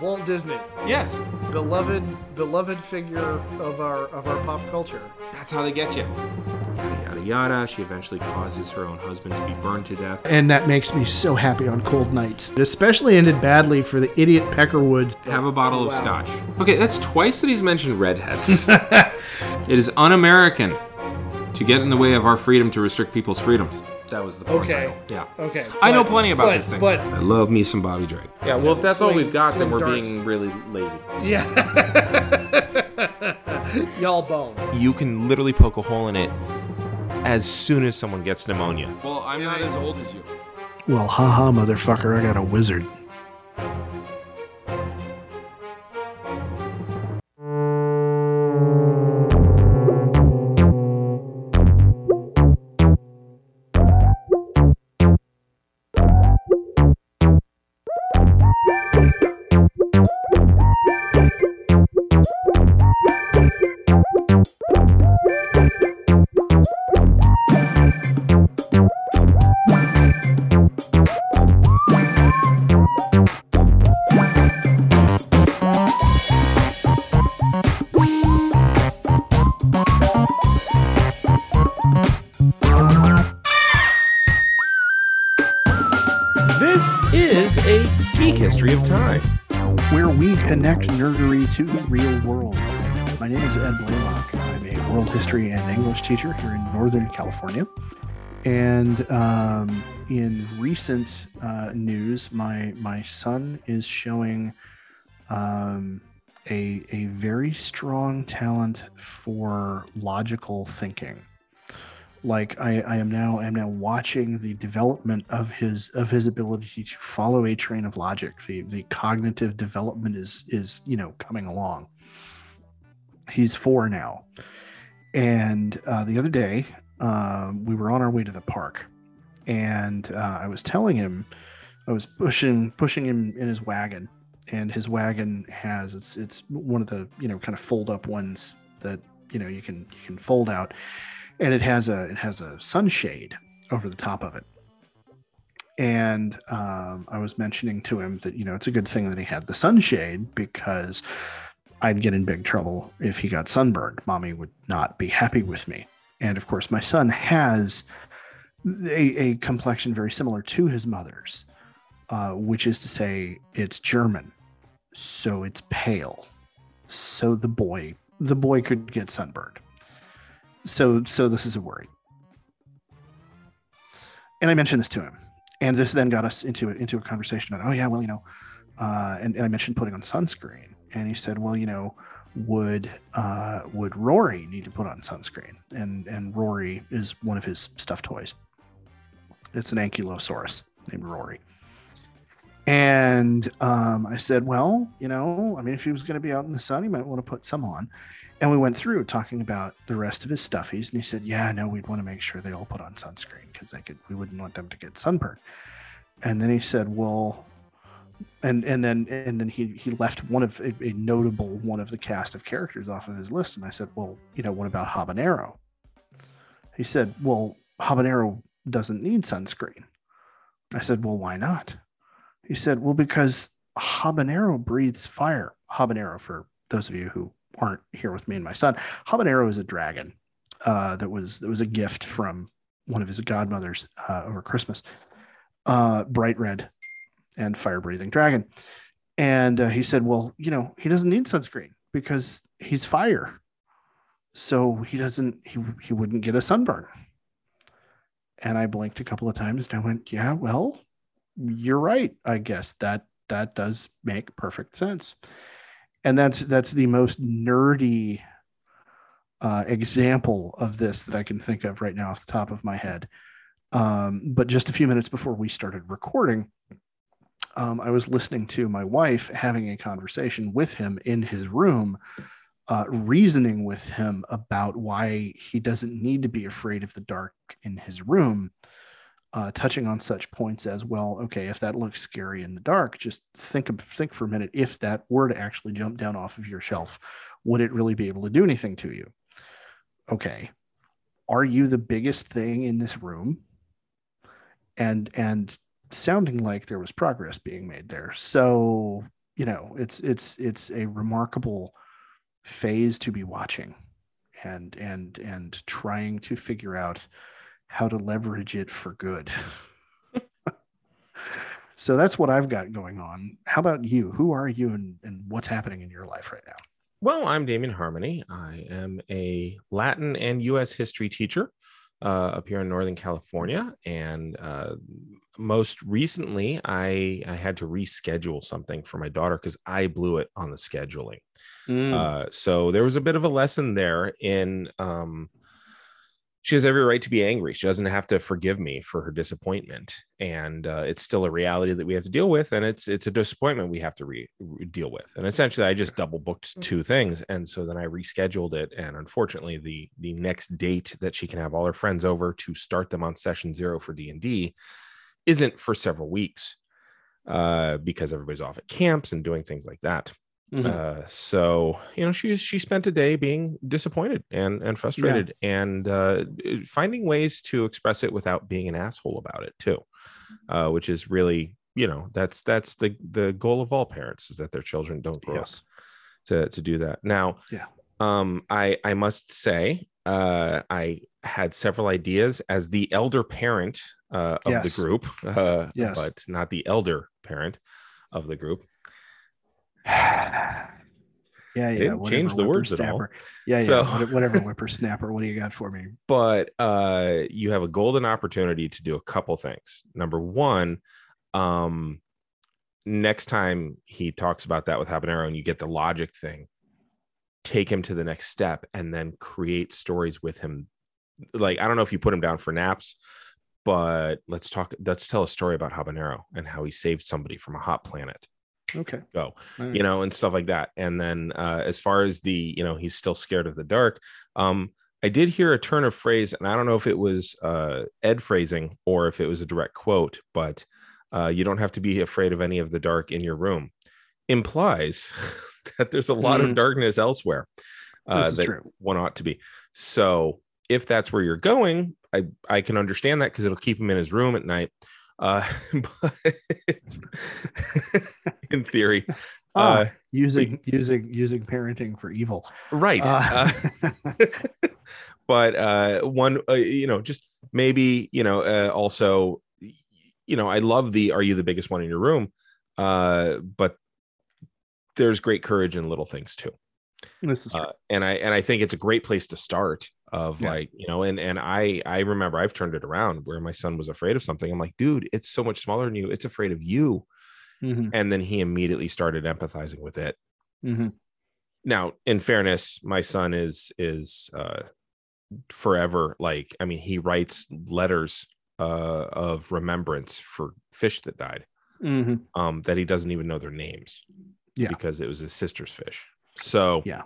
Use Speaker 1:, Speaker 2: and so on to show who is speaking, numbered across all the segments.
Speaker 1: Walt Disney,
Speaker 2: Yes,
Speaker 1: beloved beloved figure of our of our pop culture.
Speaker 2: that's how they get you. Yada yada yada. She eventually causes her own husband to be burned to death.
Speaker 1: And that makes me so happy on cold nights. It especially ended badly for the idiot Peckerwoods.
Speaker 2: Have a bottle of scotch. Okay, that's twice that he's mentioned redheads. it is un-American to get in the way of our freedom to restrict people's freedoms. That was the porn
Speaker 1: Okay.
Speaker 2: title. Yeah.
Speaker 1: Okay.
Speaker 2: I know plenty about
Speaker 1: but-
Speaker 2: these things.
Speaker 1: But
Speaker 2: I love me some Bobby Drake. Yeah, well, if that's all we've got, then we're
Speaker 1: darts.
Speaker 2: being really lazy.
Speaker 1: yeah. Y'all bone.
Speaker 2: You can literally poke a hole in it as soon as someone gets pneumonia. Well, I'm not as old as you.
Speaker 1: Well, haha, motherfucker, I got a wizard. To the real world. My name is Ed Blaylock. I'm a world history and English teacher here in Northern California. And um, in recent uh, news, my my son is showing um, a a very strong talent for logical thinking. Like I, I am now I am now watching the development of his of his ability to follow a train of logic. The the cognitive development is is you know coming along. He's four now, and uh, the other day um, we were on our way to the park, and uh, I was telling him I was pushing pushing him in his wagon, and his wagon has it's it's one of the you know kind of fold up ones that you know you can you can fold out and it has a it has a sunshade over the top of it. And um, i was mentioning to him that you know it's a good thing that he had the sunshade because i'd get in big trouble if he got sunburned. Mommy would not be happy with me. And of course my son has a, a complexion very similar to his mother's uh, which is to say it's german so it's pale. So the boy the boy could get sunburned so so this is a worry. And i mentioned this to him. And this then got us into into a conversation about oh yeah well you know uh, and, and i mentioned putting on sunscreen. And he said well you know would uh, would rory need to put on sunscreen? And and rory is one of his stuffed toys. It's an ankylosaurus named rory. And um, i said well you know i mean if he was going to be out in the sun he might want to put some on and we went through talking about the rest of his stuffies, and he said, "Yeah, no, we'd want to make sure they all put on sunscreen because they could. We wouldn't want them to get sunburned." And then he said, "Well," and and then and then he he left one of a, a notable one of the cast of characters off of his list, and I said, "Well, you know, what about habanero?" He said, "Well, habanero doesn't need sunscreen." I said, "Well, why not?" He said, "Well, because habanero breathes fire." Habanero, for those of you who aren't here with me and my son. Habanero is a dragon uh, that was that was a gift from one of his godmothers uh, over Christmas. Uh, bright red and fire breathing dragon. And uh, he said, "Well, you know, he doesn't need sunscreen because he's fire, so he doesn't he he wouldn't get a sunburn." And I blinked a couple of times and I went, "Yeah, well, you're right. I guess that that does make perfect sense." And that's that's the most nerdy uh, example of this that I can think of right now off the top of my head. Um, but just a few minutes before we started recording, um, I was listening to my wife having a conversation with him in his room, uh, reasoning with him about why he doesn't need to be afraid of the dark in his room. Uh, touching on such points as well. Okay, if that looks scary in the dark, just think think for a minute. If that were to actually jump down off of your shelf, would it really be able to do anything to you? Okay, are you the biggest thing in this room? And and sounding like there was progress being made there. So you know, it's it's it's a remarkable phase to be watching and and and trying to figure out how to leverage it for good. so that's what I've got going on. How about you? Who are you and, and what's happening in your life right now?
Speaker 2: Well, I'm Damien Harmony. I am a Latin and U.S. history teacher uh, up here in Northern California, and uh, most recently, I I had to reschedule something for my daughter because I blew it on the scheduling. Mm. Uh, so there was a bit of a lesson there in um, she has every right to be angry. She doesn't have to forgive me for her disappointment, and uh, it's still a reality that we have to deal with, and it's it's a disappointment we have to re- re- deal with. And essentially, I just double booked mm. two things, and so then I rescheduled it. And unfortunately, the the next date that she can have all her friends over to start them on session zero for D and D isn't for several weeks uh, because everybody's off at camps and doing things like that. Mm-hmm. Uh, so you know, she she spent a day being disappointed and and frustrated, yeah. and uh, finding ways to express it without being an asshole about it too, uh, which is really you know that's that's the the goal of all parents is that their children don't grow yes. up to to do that. Now,
Speaker 1: yeah,
Speaker 2: um, I I must say, uh, I had several ideas as the elder parent uh, of yes. the group, uh, yes. but not the elder parent of the group.
Speaker 1: yeah, yeah.
Speaker 2: change the words at all.
Speaker 1: Yeah, yeah. So, whatever whippersnapper. What do you got for me?
Speaker 2: But uh, you have a golden opportunity to do a couple things. Number one, um, next time he talks about that with habanero, and you get the logic thing, take him to the next step, and then create stories with him. Like I don't know if you put him down for naps, but let's talk. Let's tell a story about habanero and how he saved somebody from a hot planet
Speaker 1: okay
Speaker 2: go right. you know and stuff like that and then uh as far as the you know he's still scared of the dark um i did hear a turn of phrase and i don't know if it was uh ed phrasing or if it was a direct quote but uh you don't have to be afraid of any of the dark in your room implies that there's a lot mm. of darkness elsewhere uh that true. one ought to be so if that's where you're going i i can understand that because it'll keep him in his room at night uh, but in theory,
Speaker 1: ah, uh, using we, using using parenting for evil,
Speaker 2: right? Uh, uh but uh, one, uh, you know, just maybe you know, uh, also, you know, I love the "Are you the biggest one in your room?" Uh, but there's great courage in little things too.
Speaker 1: This is uh,
Speaker 2: and I and I think it's a great place to start of yeah. like you know and and i i remember i've turned it around where my son was afraid of something i'm like dude it's so much smaller than you it's afraid of you mm-hmm. and then he immediately started empathizing with it
Speaker 1: mm-hmm.
Speaker 2: now in fairness my son is is uh forever like i mean he writes letters uh of remembrance for fish that died
Speaker 1: mm-hmm.
Speaker 2: um that he doesn't even know their names
Speaker 1: yeah
Speaker 2: because it was his sister's fish so
Speaker 1: yeah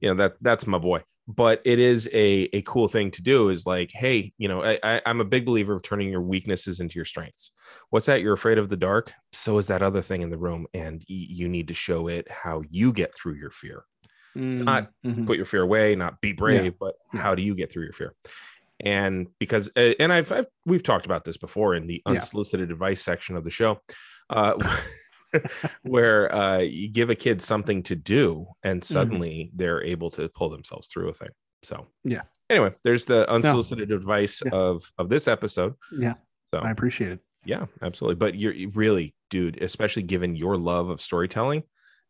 Speaker 2: you know that that's my boy but it is a, a cool thing to do is like hey you know I, I i'm a big believer of turning your weaknesses into your strengths. What's that? You're afraid of the dark? So is that other thing in the room and you need to show it how you get through your fear. Mm-hmm. not put your fear away not be brave yeah. but how do you get through your fear? And because uh, and I've, I've, we've talked about this before in the unsolicited yeah. advice section of the show. Uh where uh, you give a kid something to do and mm-hmm. suddenly mm-hmm. they're able to pull themselves through a thing. So
Speaker 1: yeah.
Speaker 2: Anyway, there's the unsolicited no. advice yeah. of of this episode.
Speaker 1: Yeah. So I appreciate it.
Speaker 2: Yeah, absolutely. But you're really, dude, especially given your love of storytelling,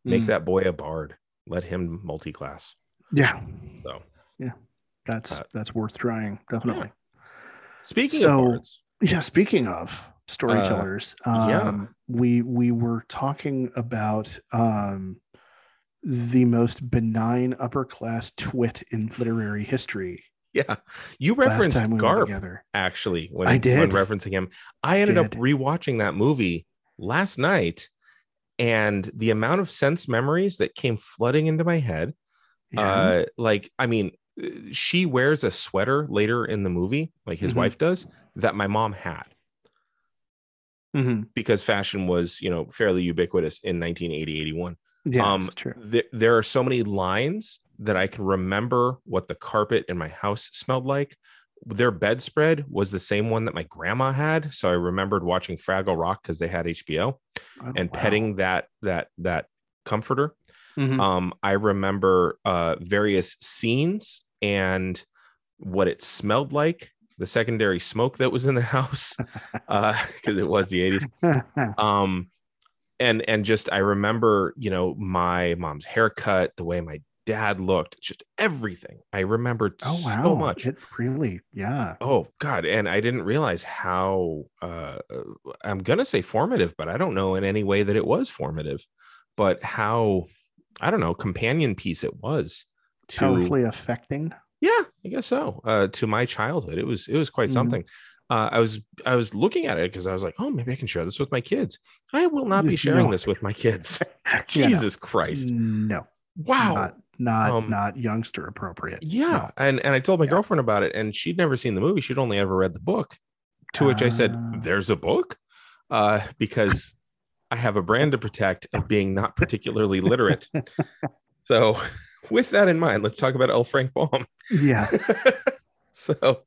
Speaker 2: make mm. that boy a bard. Let him multi-class.
Speaker 1: Yeah.
Speaker 2: So
Speaker 1: yeah, that's uh, that's worth trying. Definitely. Yeah.
Speaker 2: Speaking so, of bards,
Speaker 1: yeah. Speaking of, storytellers. Uh, um, yeah. We we were talking about um, the most benign upper class twit in literary history.
Speaker 2: Yeah, you referenced we Garp actually when
Speaker 1: I did
Speaker 2: when referencing him. I ended did. up rewatching that movie last night, and the amount of sense memories that came flooding into my head. Yeah. Uh, like, I mean, she wears a sweater later in the movie, like his mm-hmm. wife does, that my mom had
Speaker 1: mm-hmm.
Speaker 2: because fashion was you know fairly ubiquitous in 1980 81
Speaker 1: yeah, um, true.
Speaker 2: Th- there are so many lines that I can remember what the carpet in my house smelled like, their bedspread was the same one that my grandma had. So I remembered watching Fraggle Rock because they had HBO
Speaker 1: Oh,
Speaker 2: and
Speaker 1: wow.
Speaker 2: petting that that that comforter.
Speaker 1: Mhm.
Speaker 2: Um, I remember uh, various scenes and what it smelled like, the secondary smoke that was in the house, because it was the 80s. Um, and and just I remember, you know, my mom's haircut, the way my dad looked, just everything. I remembered
Speaker 1: oh wow.
Speaker 2: so much.
Speaker 1: It really, yeah.
Speaker 2: Oh God! And I didn't realize how uh, I'm gonna say formative, but I don't know in any way that it was formative. But how I don't know companion piece it was to
Speaker 1: Powerfully affecting.
Speaker 2: Yeah, I guess so. Uh, to my childhood, it was it was quite
Speaker 1: Mhm.
Speaker 2: something. Uh, I was I was looking at it because I was like, oh, maybe I can share this with my kids. I will not be
Speaker 1: No.
Speaker 2: sharing this with my kids.
Speaker 1: Yeah, no.
Speaker 2: Jesus Christ!
Speaker 1: No.
Speaker 2: Wow.
Speaker 1: Not not,
Speaker 2: Um,
Speaker 1: not youngster appropriate.
Speaker 2: Yeah, and and I told my
Speaker 1: Yeah.
Speaker 2: girlfriend about it, and she'd never seen the movie. She'd only ever read the book. To which I said,
Speaker 1: Ah.
Speaker 2: "There's a book," uh, because I have a brand to protect of being not particularly literate. so, with that in mind, let's talk about L. Frank Baum.
Speaker 1: Yeah.
Speaker 2: so,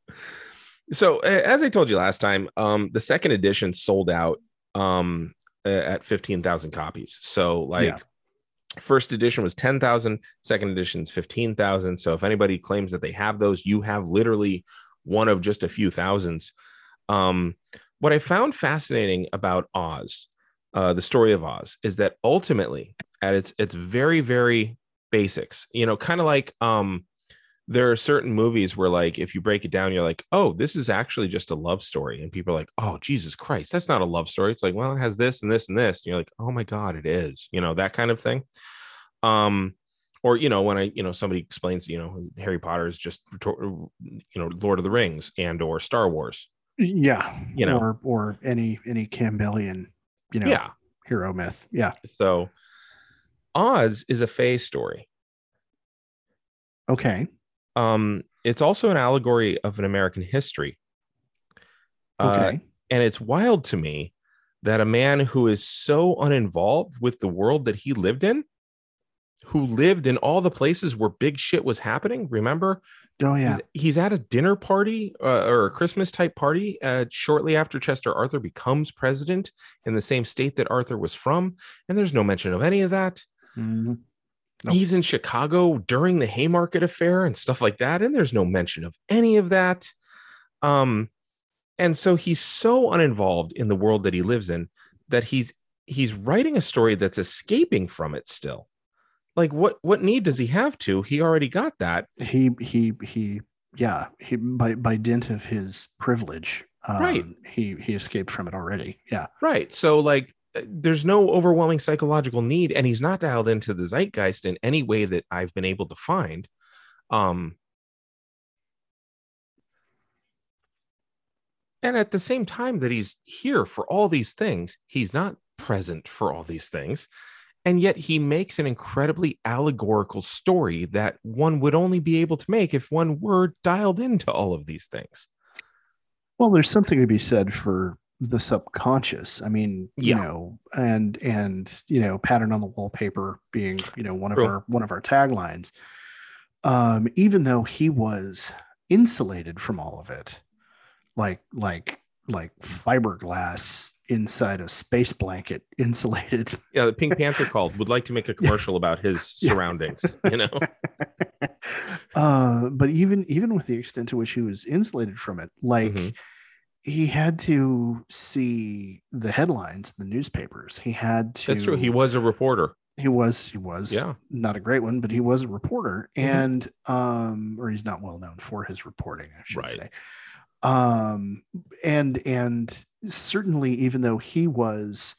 Speaker 2: so as I told you last time, um, the second edition sold out um at fifteen thousand copies. So, like.
Speaker 1: Yeah.
Speaker 2: First edition was 10,000, second edition is 15,000. So if anybody claims that they have those, you have literally one of just a few thousands. Um, what I found fascinating about Oz, uh, the story of Oz, is that ultimately, at its its very very basics, you know, kind of like um, there are certain movies where, like, if you break it down, you're like, oh, this is actually just a love story, and people are like, oh, Jesus Christ, that's not a love story. It's like, well, it has this and this and this, and you're like, oh my God, it is, you know, that kind of thing. Um, or you know when i you know somebody explains you know harry potter is just you know lord of the rings and or star wars
Speaker 1: Yeah.
Speaker 2: You know.
Speaker 1: or or any any Campbellian, you know,
Speaker 2: yeah
Speaker 1: hero myth. Yeah.
Speaker 2: so oz is a fae story
Speaker 1: Okay.
Speaker 2: um it's also an allegory of an american history Uh,
Speaker 1: Okay.
Speaker 2: and it's wild to me that a man who is so uninvolved with the world that he lived in who lived in all the places where big shit was happening remember
Speaker 1: oh yeah.
Speaker 2: he's, he's at a dinner party uh, or a Christmas type party uh, shortly after Chester Arthur becomes president in the same state that Arthur was from. And there's no mention of any of that.
Speaker 1: Mhm. Nope.
Speaker 2: He's in Chicago during the Haymarket affair and stuff like that. And there's no mention of any of that. Um, and so he's so uninvolved in the world that he lives in that he's he's writing a story that's escaping from it still. Like what what need does he have to? He already got that.
Speaker 1: He he he yeah, he by by dint of his privilege, um,
Speaker 2: Right.
Speaker 1: he he escaped from it already. Yeah.
Speaker 2: Right. So like there's no overwhelming psychological need and he's not dialed into the zeitgeist in any way that I've been able to find. Um and at the same time that he's here for all these things, he's not present for all these things. And yet he makes an incredibly allegorical story that one would only be able to make if one were dialed into all of these things.
Speaker 1: Well, there's something to be said for the subconscious. I mean, you know, and and you know, pattern on the wallpaper being, you know, one of
Speaker 2: True.
Speaker 1: our one of our taglines. Um, even though he was insulated from all of it, like like like fiberglass inside a space blanket insulated.
Speaker 2: Yeah, the Pink Panther called would like to make a commercial about his surroundings, you know.
Speaker 1: uh, but even even with the extent to which he was insulated from it, like
Speaker 2: Mhm.
Speaker 1: He had to see the headlines in the newspapers. He had to.
Speaker 2: That's true. He was a reporter.
Speaker 1: He was. He was.
Speaker 2: Yeah.
Speaker 1: Not a great one, but he was a reporter,
Speaker 2: Mhm.
Speaker 1: and um, or he's not well known for his reporting, I should
Speaker 2: Right.
Speaker 1: say. Um, and and certainly, even though he was,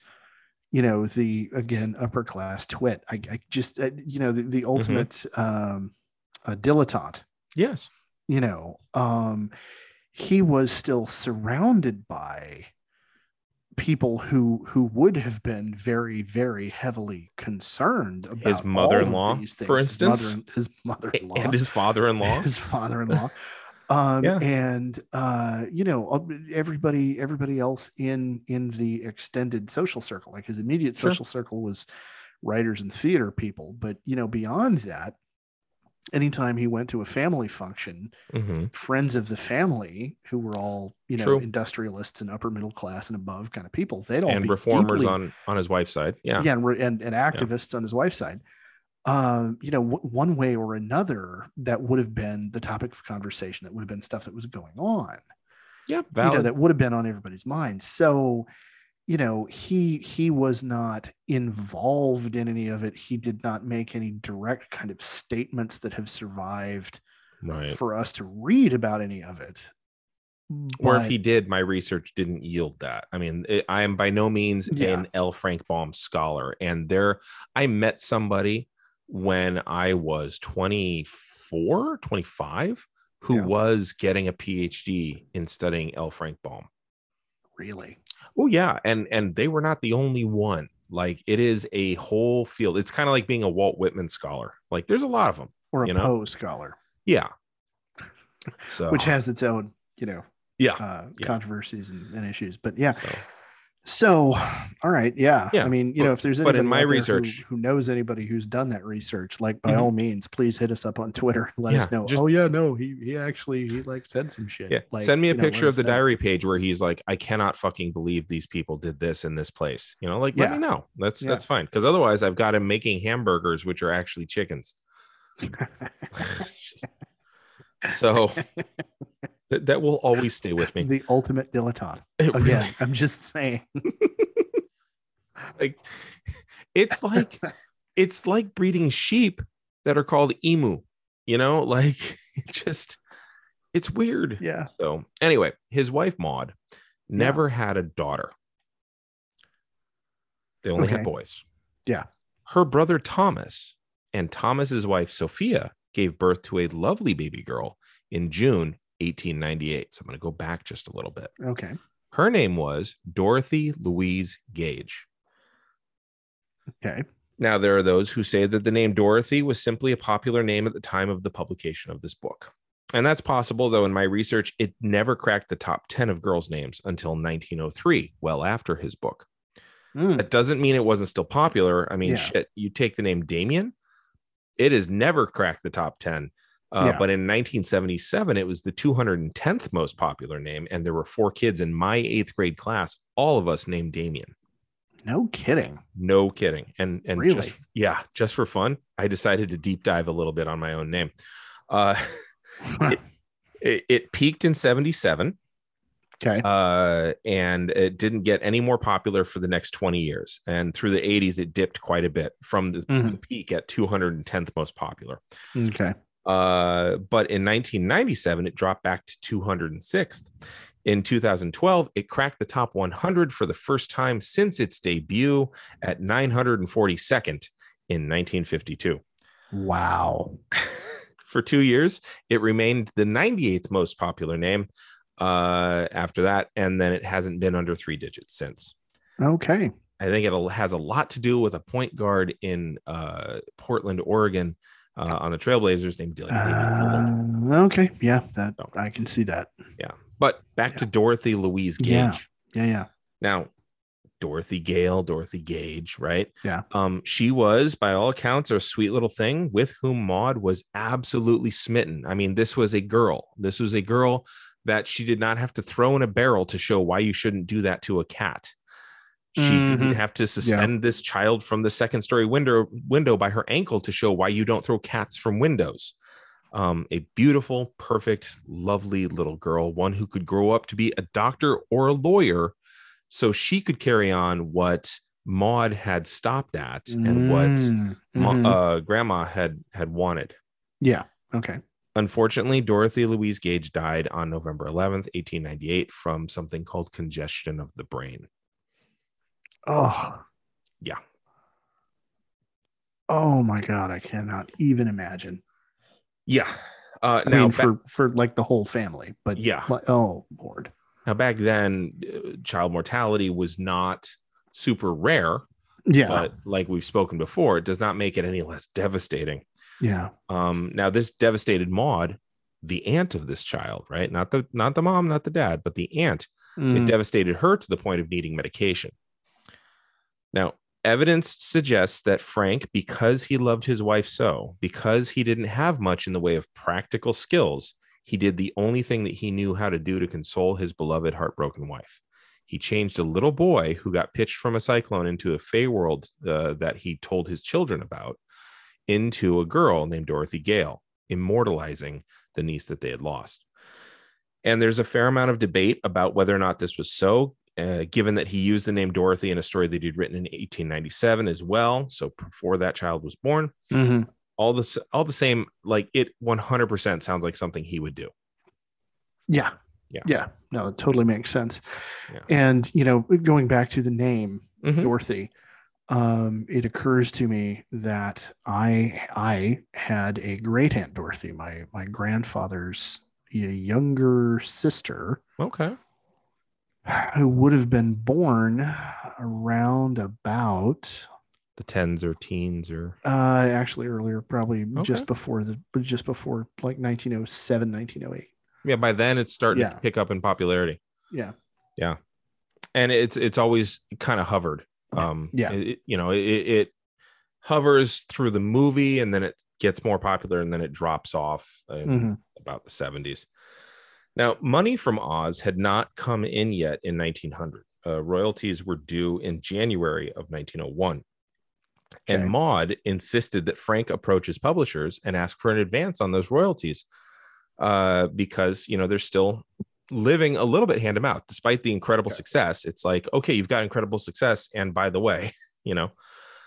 Speaker 1: you know, the again upper class twit, I, I just uh, you know the, the
Speaker 2: Mm-hmm.
Speaker 1: ultimate um, uh, dilettante
Speaker 2: Yes.
Speaker 1: you know um he was still surrounded by people who who would have been very very heavily concerned about
Speaker 2: His mother-in-law, for
Speaker 1: things. His mother-
Speaker 2: instance.
Speaker 1: his mother-in-law
Speaker 2: And his father-in-law.
Speaker 1: his father-in-law um
Speaker 2: Yeah.
Speaker 1: and uh you know uh, everybody everybody else in in the extended social circle like his immediate
Speaker 2: Sure.
Speaker 1: social circle was writers and theater people but you know beyond that anytime he went to a family function,
Speaker 2: hmm
Speaker 1: friends of the family who were all you know
Speaker 2: True.
Speaker 1: industrialists and upper middle class and above kind of people, they'd all
Speaker 2: And
Speaker 1: be
Speaker 2: reformers
Speaker 1: deeply-
Speaker 2: on on his wife's side. Yeah.
Speaker 1: yeah, and, and, and activists on his wife's side. Um, you know, w- one way or another, that would have been the topic of conversation. That would have been stuff that was going on.
Speaker 2: Yeah.
Speaker 1: you know, that would have been on everybody's mind. So, you know, he he was not involved in any of it. He did not make any direct kind of statements that have survived
Speaker 2: right.
Speaker 1: for us to read about any of it.
Speaker 2: or if he did, my research didn't yield that. I mean, it, I am by no means
Speaker 1: Yeah.
Speaker 2: an L. Frank Baum scholar, and there, I met somebody when I was 24, 25, who
Speaker 1: Yeah.
Speaker 2: was getting a PhD in studying L. Frank Baum.
Speaker 1: Really,
Speaker 2: Oh yeah, and and they were not the only one. Like it is a whole field. It's kind of like being a Walt Whitman scholar. Like there's a lot of them.
Speaker 1: or a
Speaker 2: You know?
Speaker 1: Poe scholar,
Speaker 2: Yeah. So
Speaker 1: which has its own, you know,
Speaker 2: yeah.
Speaker 1: uh,
Speaker 2: Yeah.
Speaker 1: controversies and, and issues. But yeah,
Speaker 2: So,
Speaker 1: So, all right, yeah.
Speaker 2: Yeah,
Speaker 1: I mean, you
Speaker 2: but-
Speaker 1: know, if there's
Speaker 2: but in my
Speaker 1: there who-
Speaker 2: research-
Speaker 1: who, knows anybody who's done that research, like by
Speaker 2: Mhm.
Speaker 1: all means, please hit us up on Twitter. Let
Speaker 2: Yeah,
Speaker 1: us know.
Speaker 2: just-
Speaker 1: oh yeah, no, he he actually he like said some shit.
Speaker 2: Yeah.
Speaker 1: Like,
Speaker 2: Send me a
Speaker 1: you know,
Speaker 2: picture of the
Speaker 1: know.
Speaker 2: diary page where he's like, I cannot fucking believe these people did this in this place. You know, like let me know. That's
Speaker 1: Yeah.
Speaker 2: that's fine. Because otherwise I've got him making hamburgers, which are actually chickens. So that, that will always stay with me.
Speaker 1: the ultimate dilettante.
Speaker 2: It really-
Speaker 1: I'm just saying.
Speaker 2: like it's like it's like breeding sheep that are called emu, you know, like it just it's weird.
Speaker 1: Yeah.
Speaker 2: So anyway, his wife Maud never had a daughter. They only had boys.
Speaker 1: Yeah.
Speaker 2: Her brother Thomas and Thomas's wife Sophia gave birth to a lovely baby girl in June 1898. So I'm going to go back just a little bit.
Speaker 1: Okay.
Speaker 2: Her name was Dorothy Louise Gage.
Speaker 1: Okay.
Speaker 2: Now, there are those who say that the name Dorothy was simply a popular name at the time of the publication of this book. And that's possible, though, in my research, it never cracked the top 10 of girls' names until 1903, well after his book.
Speaker 1: Mm,
Speaker 2: That doesn't mean it wasn't still popular. I mean,
Speaker 1: Yeah.
Speaker 2: shit, you take the name Damien, it has never cracked the top 10. Uh,
Speaker 1: Yeah.
Speaker 2: But in 1977, it was the 210th most popular name. And there were four kids in my eighth grade class, all of us named Damien.
Speaker 1: no kidding.
Speaker 2: No kidding. And and
Speaker 1: Really?
Speaker 2: just yeah, just for fun, I decided to deep dive a little bit on my own name. Uh it, it peaked in 77
Speaker 1: okay.
Speaker 2: uh and it didn't get any more popular for the next 20 years. And through the 80s it dipped quite a bit from the,
Speaker 1: Mhm.
Speaker 2: the peak at 210th most popular.
Speaker 1: Okay.
Speaker 2: Uh, but in 1997, it dropped back to 206th. In 2012, it cracked the top 100 for the first time since its debut at 942nd in 1952.
Speaker 1: Wow.
Speaker 2: for two years, it remained the 98th most popular name uh, after that, and then it hasn't been under three digits since.
Speaker 1: Okay.
Speaker 2: I think it has a lot to do with a point guard in uh, Portland, Oregon, uh, on the Trailblazers named Lillard.
Speaker 1: Uh, okay. Yeah. That
Speaker 2: So.
Speaker 1: I can see that.
Speaker 2: Yeah, but back to Dorothy Louise Gage.
Speaker 1: Yeah. Yeah. Yeah.
Speaker 2: Now, Dorothy Gale, Dorothy Gage, right?
Speaker 1: Yeah.
Speaker 2: Um, she was, by all accounts, a sweet little thing with whom Maud was absolutely smitten. I mean, this was a girl. This was a girl that she did not have to throw in a barrel to show why you shouldn't do that to a cat. She didn't
Speaker 1: Mhm.
Speaker 2: have to suspend this child from the second story window window by her ankle to show why you don't throw cats from windows. Um, a beautiful, perfect, lovely little girl, one who could grow up to be a doctor or a lawyer, so she could carry on what Maud had stopped at and what
Speaker 1: mm-hmm.
Speaker 2: uh, Grandma had had wanted.
Speaker 1: yeah. Okay.
Speaker 2: Unfortunately, Dorothy Louise Gage died on November 11th, 1898, from something called congestion of the brain.
Speaker 1: Oh.
Speaker 2: Yeah.
Speaker 1: Oh my God. I cannot even imagine.
Speaker 2: Yeah. Uh,
Speaker 1: I
Speaker 2: now,
Speaker 1: mean, for for like the whole family, but
Speaker 2: Yeah.
Speaker 1: like, oh Lord.
Speaker 2: now back then, uh, child mortality was not super rare,
Speaker 1: Yeah.
Speaker 2: but like we've spoken before, it does not make it any less devastating.
Speaker 1: yeah.
Speaker 2: Um, now this devastated Maud, the aunt of this child, right? Not the not the mom, not the dad, but the aunt. It
Speaker 1: Mm,
Speaker 2: devastated her to the point of needing medication. Now, evidence suggests that Frank, because he loved his wife so, because he didn't have much in the way of practical skills, he did the only thing that he knew how to do to console his beloved, heartbroken wife. He changed a little boy who got pitched from a cyclone into a fey world uh, that he told his children about into a girl named Dorothy Gale, immortalizing the niece that they had lost. And there's a fair amount of debate about whether or not this was so, uh, given that he used the name Dorothy in a story that he'd written in 1897 as well. So before that child was born,
Speaker 1: Mm-hmm.
Speaker 2: all this, all the same, like it 100% sounds like something he would do.
Speaker 1: Yeah.
Speaker 2: Yeah.
Speaker 1: Yeah. No, it totally makes sense.
Speaker 2: Yeah.
Speaker 1: And, you know, going back to the name
Speaker 2: Mhm.
Speaker 1: Dorothy, um, it occurs to me that I I had a great aunt Dorothy, my my grandfather's younger sister,
Speaker 2: Okay.
Speaker 1: Who would have been born around about
Speaker 2: The tens or teens or
Speaker 1: uh actually earlier, probably
Speaker 2: Okay.
Speaker 1: just before the but just before like 1907, 1908.
Speaker 2: yeah, by then it's starting
Speaker 1: Yeah.
Speaker 2: to pick up in popularity.
Speaker 1: Yeah. Yeah.
Speaker 2: And it's it's always kind of hovered um
Speaker 1: Yeah.
Speaker 2: it- you know it, it hovers through the movie and then it gets more popular and then it drops off in
Speaker 1: Mhm.
Speaker 2: about the 70s now money from oz had not come in yet in 1900 uh, royalties were due in january of 1901 and
Speaker 1: Okay.
Speaker 2: maud insisted that frank approach his publishers and ask for an advance on those royalties uh, because you know they're still living a little bit hand to mouth despite the incredible
Speaker 1: Okay.
Speaker 2: success it's like okay you've got incredible success and by the way you know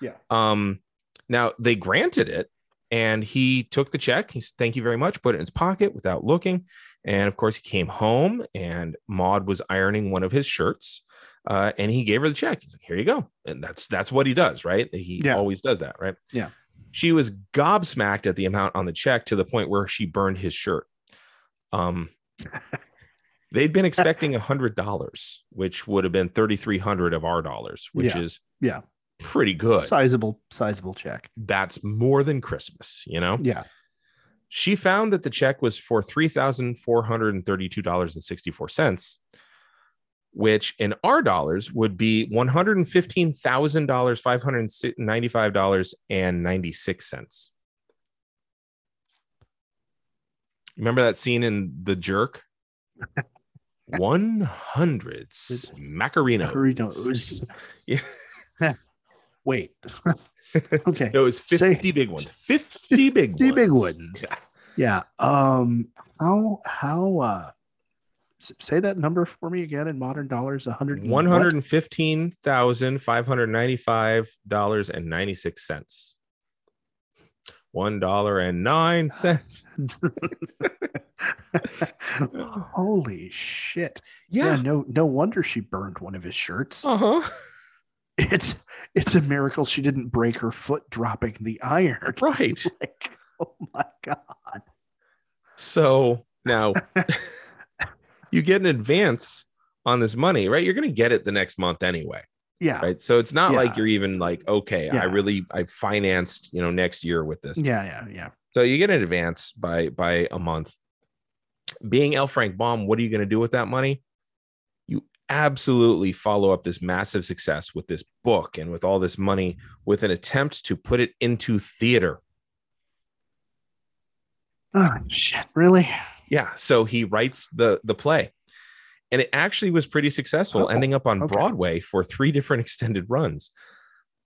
Speaker 1: Yeah.
Speaker 2: um now they granted it and he took the check he said thank you very much put it in his pocket without looking and of course he came home and maud was ironing one of his shirts uh, and he gave her the check he's like here you go and that's that's what he does right he
Speaker 1: Yeah.
Speaker 2: always does that right
Speaker 1: Yeah.
Speaker 2: she was gobsmacked at the amount on the check to the point where she burned his shirt um they'd been expecting a hundred dollars which would have been 3300 of our dollars which
Speaker 1: Yeah.
Speaker 2: is
Speaker 1: Yeah.
Speaker 2: pretty good
Speaker 1: Sizable, sizable check.
Speaker 2: that's more than christmas you know
Speaker 1: Yeah.
Speaker 2: She found that the check was for $3432.64 which in our dollars would be $115000 remember that scene in the jerk 100 smacarinos
Speaker 1: Burritos.
Speaker 2: Yeah.
Speaker 1: Wait. okay.
Speaker 2: No, it was 50
Speaker 1: Say-
Speaker 2: big ones. 50 big
Speaker 1: 50
Speaker 2: ones.
Speaker 1: big ones.
Speaker 2: Yeah.
Speaker 1: Yeah. Um. How how uh. Say that number for me again in modern dollars. A hundred. and
Speaker 2: One
Speaker 1: what?
Speaker 2: hundred and fifteen thousand five hundred ninety-five dollars and ninety-six cents. One dollar and nine cents.
Speaker 1: Holy shit!
Speaker 2: Yeah.
Speaker 1: No. No wonder she burned one of his shirts.
Speaker 2: Uh huh.
Speaker 1: It's it's a miracle she didn't break her foot dropping the iron.
Speaker 2: Right.
Speaker 1: Like, oh my god.
Speaker 2: So now you get an advance on this money, right? You're going to get it the next month anyway,
Speaker 1: Yeah.
Speaker 2: right? So it's not
Speaker 1: Yeah.
Speaker 2: like you're even like, okay,
Speaker 1: Yeah.
Speaker 2: I really I financed, you know, next year with this.
Speaker 1: Yeah. Yeah. Yeah.
Speaker 2: So you get an advance by by a month. Being L. Frank Baum, what are you going to do with that money? Absolutely follow up this massive success with this book and with all this money with an attempt to put it into theater.
Speaker 1: Oh shit! Really?
Speaker 2: Yeah, so he writes the the play. And it actually was pretty successful,
Speaker 1: Oh,
Speaker 2: ending up on
Speaker 1: okay.
Speaker 2: Broadway for three different extended runs.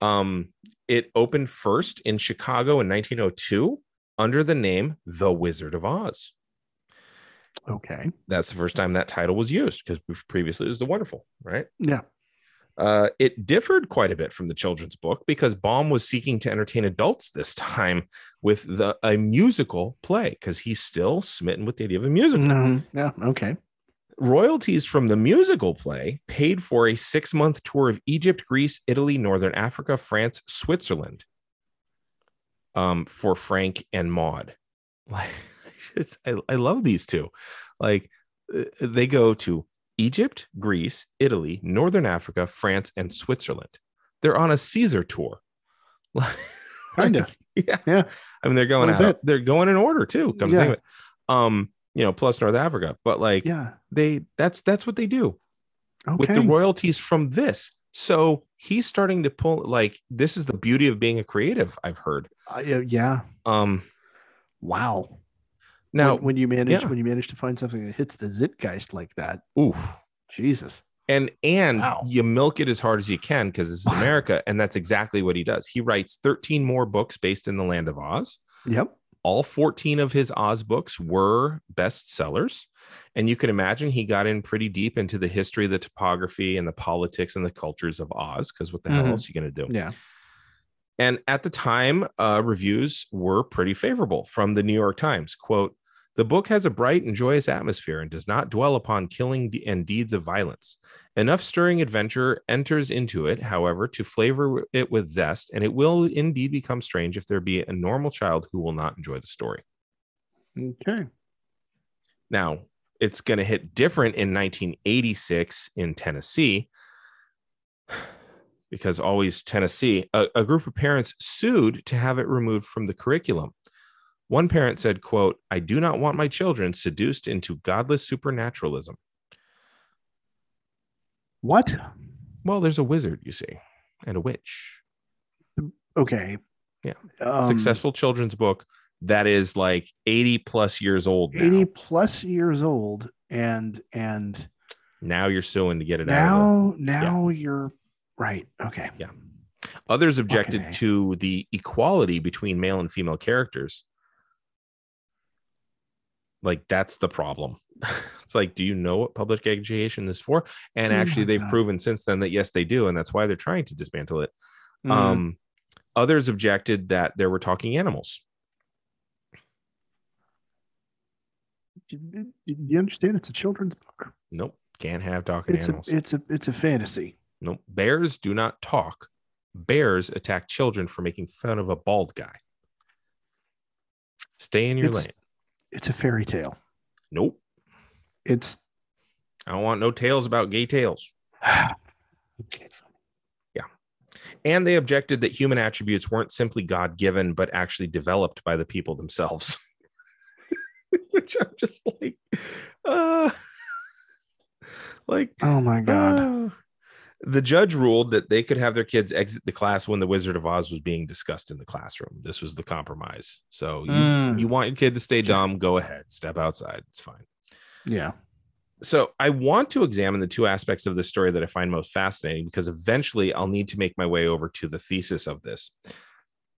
Speaker 2: Um, it opened first in Chicago in 1902 under the name The Wizard of Oz.
Speaker 1: Okay.
Speaker 2: that's the first time that title was used because previously it was the wonderful right
Speaker 1: Yeah.
Speaker 2: uh, it differed quite a bit from the children's book because baum was seeking to entertain adults this time with the a musical play because he's still smitten with the idea of a musical
Speaker 1: No. Yeah. Okay.
Speaker 2: royalties from the musical play paid for a six-month tour of egypt greece italy northern africa france switzerland um, for frank and maud like it's, I, I love these two like uh, they go to egypt greece italy northern africa france and switzerland they're on a caesar tour
Speaker 1: Kinda.
Speaker 2: yeah
Speaker 1: Yeah.
Speaker 2: i mean they're going out they're going in order too come to
Speaker 1: Yeah.
Speaker 2: think of it um you know plus north africa but like
Speaker 1: Yeah.
Speaker 2: they that's that's what they do
Speaker 1: Okay.
Speaker 2: with the royalties from this so he's starting to pull like this is the beauty of being a creative i've heard
Speaker 1: Uh, yeah, yeah.
Speaker 2: um
Speaker 1: Wow.
Speaker 2: Now
Speaker 1: when, when you manage
Speaker 2: yeah.
Speaker 1: when you manage to find something that hits the zeitgeist like that,
Speaker 2: oof
Speaker 1: Jesus.
Speaker 2: and and
Speaker 1: Wow.
Speaker 2: you milk it as hard as you can because this is
Speaker 1: Wow.
Speaker 2: america and that's exactly what he does he writes 13 more books based in the land of oz
Speaker 1: Yep.
Speaker 2: all 14 of his oz books were bestsellers and you can imagine he got in pretty deep into the history the topography and the politics and the cultures of oz because what the hell
Speaker 1: Mhm.
Speaker 2: else are you going to do
Speaker 1: Yeah.
Speaker 2: and at the time uh, reviews were pretty favorable from the new york times quote the book has a bright and joyous atmosphere and does not dwell upon killing and deeds of violence enough stirring adventure enters into it however to flavor it with zest and it will indeed become strange if there be a normal child who will not enjoy the story
Speaker 1: Okay.
Speaker 2: now it's going to hit different in 1986 in tennessee because always Tennessee, a, a group of parents sued to have it removed from the curriculum. One parent said, quote, I do not want my children seduced into godless supernaturalism.
Speaker 1: What?
Speaker 2: Well, there's a wizard, you see, and a witch.
Speaker 1: Okay.
Speaker 2: Yeah.
Speaker 1: Um,
Speaker 2: Successful children's book that is like 80 plus years old now.
Speaker 1: 80 plus years old and and
Speaker 2: Now you're suing to get it out. Of
Speaker 1: now now you're right. Okay.
Speaker 2: Yeah. Others objected
Speaker 1: Okay.
Speaker 2: to the equality between male and female characters. Like that's the problem. it's like, do you know what public education is for? And
Speaker 1: Oh
Speaker 2: actually, they've
Speaker 1: God.
Speaker 2: proven since then that yes, they do, and that's why they're trying to dismantle it.
Speaker 1: Mm.
Speaker 2: Um, others objected that there were talking animals.
Speaker 1: you, you- understand it's a children's book.
Speaker 2: Nope, can't have talking
Speaker 1: It's a
Speaker 2: animals.
Speaker 1: it's a it's a fantasy.
Speaker 2: nope, bears do not talk. Bears attack children for making fun of a bald guy. Stay in your
Speaker 1: It's-
Speaker 2: lane.
Speaker 1: It's a fairy tale.
Speaker 2: Nope,
Speaker 1: It's
Speaker 2: I don't want no tales about gay tales.
Speaker 1: yeah.
Speaker 2: And they objected that human attributes weren't simply God given, but actually developed by the people themselves. Which I'm just like, uh, like,
Speaker 1: Oh my god.
Speaker 2: uh. The judge ruled that they could have their kids exit the class when the Wizard of Oz was being discussed in the classroom. This was the compromise. So you,
Speaker 1: Mm.
Speaker 2: you want your kid to stay dumb, go ahead, step outside. It's fine.
Speaker 1: Yeah.
Speaker 2: so I want to examine the two aspects of this story that I find most fascinating because eventually I'll need to make my way over to the thesis of this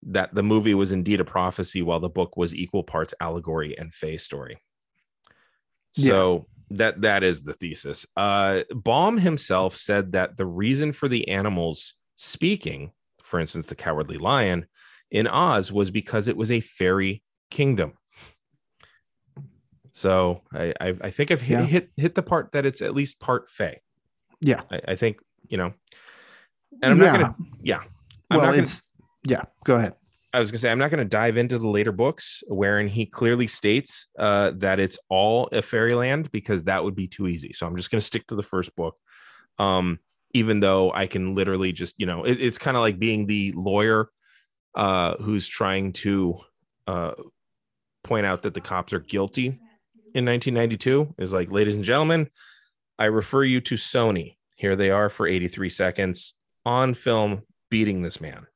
Speaker 2: that the movie was indeed a prophecy while the book was equal parts allegory and fey story. So that that is the thesis. Uh Baum himself said that the reason for the animals speaking, for instance the cowardly lion in Oz was because it was a fairy kingdom. So I I, I think I've hit,
Speaker 1: Yeah.
Speaker 2: hit hit the part that it's at least part Fey.
Speaker 1: Yeah.
Speaker 2: I, I think you know, and I'm not
Speaker 1: Yeah.
Speaker 2: gonna yeah. I'm
Speaker 1: well,
Speaker 2: not gonna,
Speaker 1: it's yeah. Go ahead.
Speaker 2: I was gonna say I'm not gonna dive into the later books wherein he clearly states uh, that it's all a fairyland because that would be too easy. So I'm just gonna stick to the first book. Um, even though I can literally just you know it, it's kind of like being the lawyer uh, who's trying to uh, point out that the cops are guilty in 1992 is like, ladies and gentlemen, I refer you to Sony. Here they are for 83 seconds on film beating this man.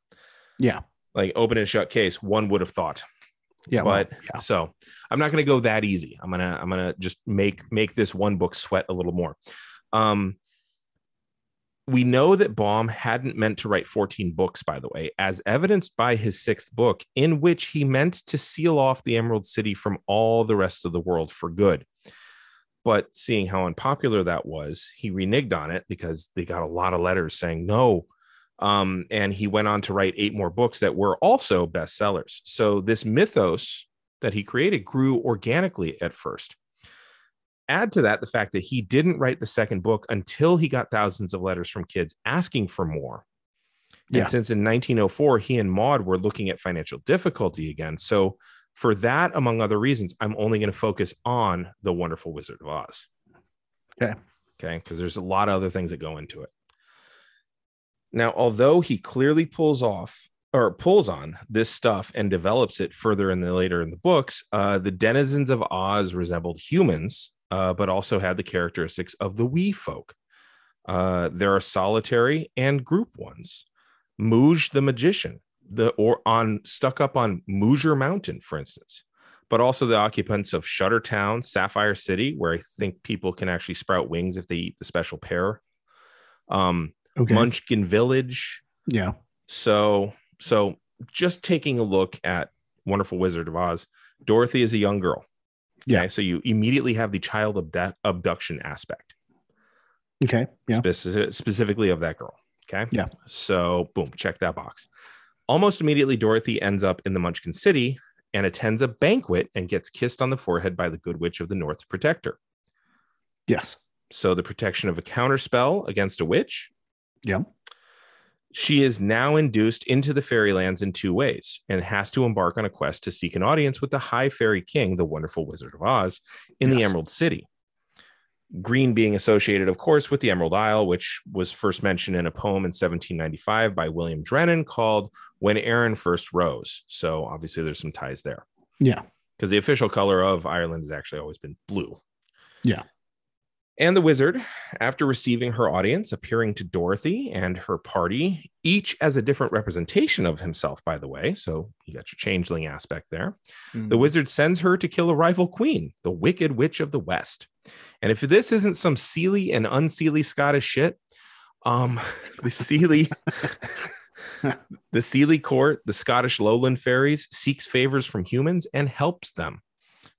Speaker 1: Yeah.
Speaker 2: Like open and shut case, one would have thought.
Speaker 1: Yeah. well,
Speaker 2: But
Speaker 1: yeah.
Speaker 2: so I'm not going to go that easy. I'm gonna I'm gonna just make make this one book sweat a little more. Um, we know that Baum hadn't meant to write 14 books, by the way, as evidenced by his sixth book, in which he meant to seal off the Emerald City from all the rest of the world for good. But seeing how unpopular that was, he reneged on it because they got a lot of letters saying no. Um, and he went on to write eight more books that were also bestsellers. So this mythos that he created grew organically at first. Add to that the fact that he didn't write the second book until he got thousands of letters from kids asking for more.
Speaker 1: Yeah.
Speaker 2: And since in 1904, he and Maud were looking at financial difficulty again. So, for that, among other reasons, I'm only going to focus on The Wonderful Wizard of Oz.
Speaker 1: Okay.
Speaker 2: Okay. Because there's a lot of other things that go into it. Now, although he clearly pulls off or pulls on this stuff and develops it further in the later in the books, uh, the denizens of Oz resembled humans, uh, but also had the characteristics of the wee folk. Uh, there are solitary and group ones. Mooge the magician, the or on stuck up on Moosier Mountain, for instance, but also the occupants of Shutter Town, Sapphire City, where I think people can actually sprout wings if they eat the special pear. Um,
Speaker 1: Okay.
Speaker 2: Munchkin Village.
Speaker 1: Yeah.
Speaker 2: So, so just taking a look at Wonderful Wizard of Oz, Dorothy is a young girl.
Speaker 1: Yeah.
Speaker 2: So you immediately have the child abdu- abduction aspect,
Speaker 1: Okay. Yeah.
Speaker 2: speci- specifically of that girl. Okay.
Speaker 1: Yeah.
Speaker 2: So, boom, check that box. Almost immediately, Dorothy ends up in the Munchkin City and attends a banquet and gets kissed on the forehead by the Good Witch of the North Protector.
Speaker 1: Yes.
Speaker 2: So, the protection of a counter spell against a witch.
Speaker 1: Yeah.
Speaker 2: She is now induced into the fairylands in two ways and has to embark on a quest to seek an audience with the High Fairy King, the wonderful Wizard of Oz, in the Emerald City. Green being associated, of course, with the Emerald Isle, which was first mentioned in a poem in 1795 by William Drennan called When Erin First Rose. So obviously there's some ties there
Speaker 1: Yeah.
Speaker 2: because the official color of Ireland has actually always been blue.
Speaker 1: Yeah.
Speaker 2: And the wizard, after receiving her audience, appearing to Dorothy and her party, each as a different representation of himself, by the way. So you got your changeling aspect there. The wizard sends her to kill a rival queen, the Wicked Witch of the West. And if this isn't some Seelie and unseelie Scottish shit, um, the Seelie. the Seelie court, the Scottish lowland fairies, seeks favors from humans and helps them.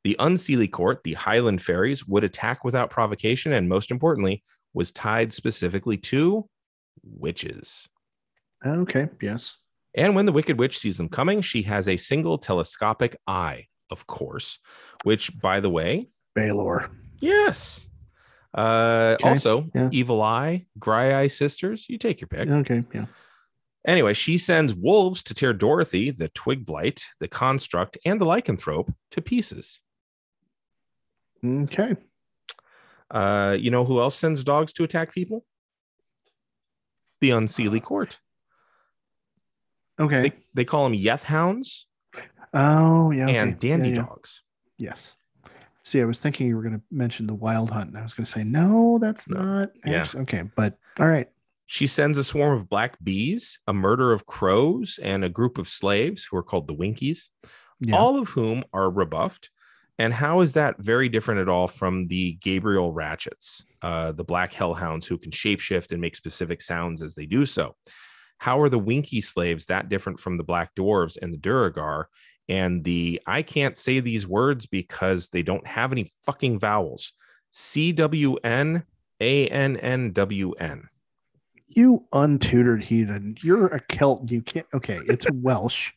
Speaker 2: The unseelie court, the Highland fairies, would attack without provocation, and most importantly, was tied specifically to witches.
Speaker 1: Okay. Yes.
Speaker 2: And when the Wicked Witch sees them coming, she has a single telescopic eye, of course, which, by the way,
Speaker 1: Balor.
Speaker 2: yes. Uh,
Speaker 1: Okay,
Speaker 2: Also,
Speaker 1: yeah.
Speaker 2: Evil Eye, Gray Eye Sisters, you take your pick.
Speaker 1: Okay. Yeah.
Speaker 2: Anyway, she sends wolves to tear Dorothy, the Twig Blight, the Construct, and the Lycanthrope to pieces.
Speaker 1: Okay.
Speaker 2: Uh, you know who else sends dogs to attack people? The Unseelie Court.
Speaker 1: Okay.
Speaker 2: They, they call them Yeth Hounds
Speaker 1: oh yeah. okay.
Speaker 2: and Dandy
Speaker 1: Yeah, yeah.
Speaker 2: Dogs.
Speaker 1: Yes. See, I was thinking you were going to mention the Wild Hunt, and I was going to say no, that's
Speaker 2: No.
Speaker 1: not.
Speaker 2: Yeah.
Speaker 1: Okay, but all right.
Speaker 2: She sends a swarm of black bees, a murder of crows, and a group of slaves who are called the Winkies,
Speaker 1: Yeah.
Speaker 2: all of whom are rebuffed. And how is that very different at all from the Gabriel Ratchets, uh, the black hellhounds who can shapeshift and make specific sounds as they do so? How are the Winky slaves that different from the black dwarves and the Duergar and the I can't say these words because they don't have any fucking vowels? C W N A N N W N.
Speaker 1: you untutored heathen. You're a Celt. You can't. Okay, it's Welsh.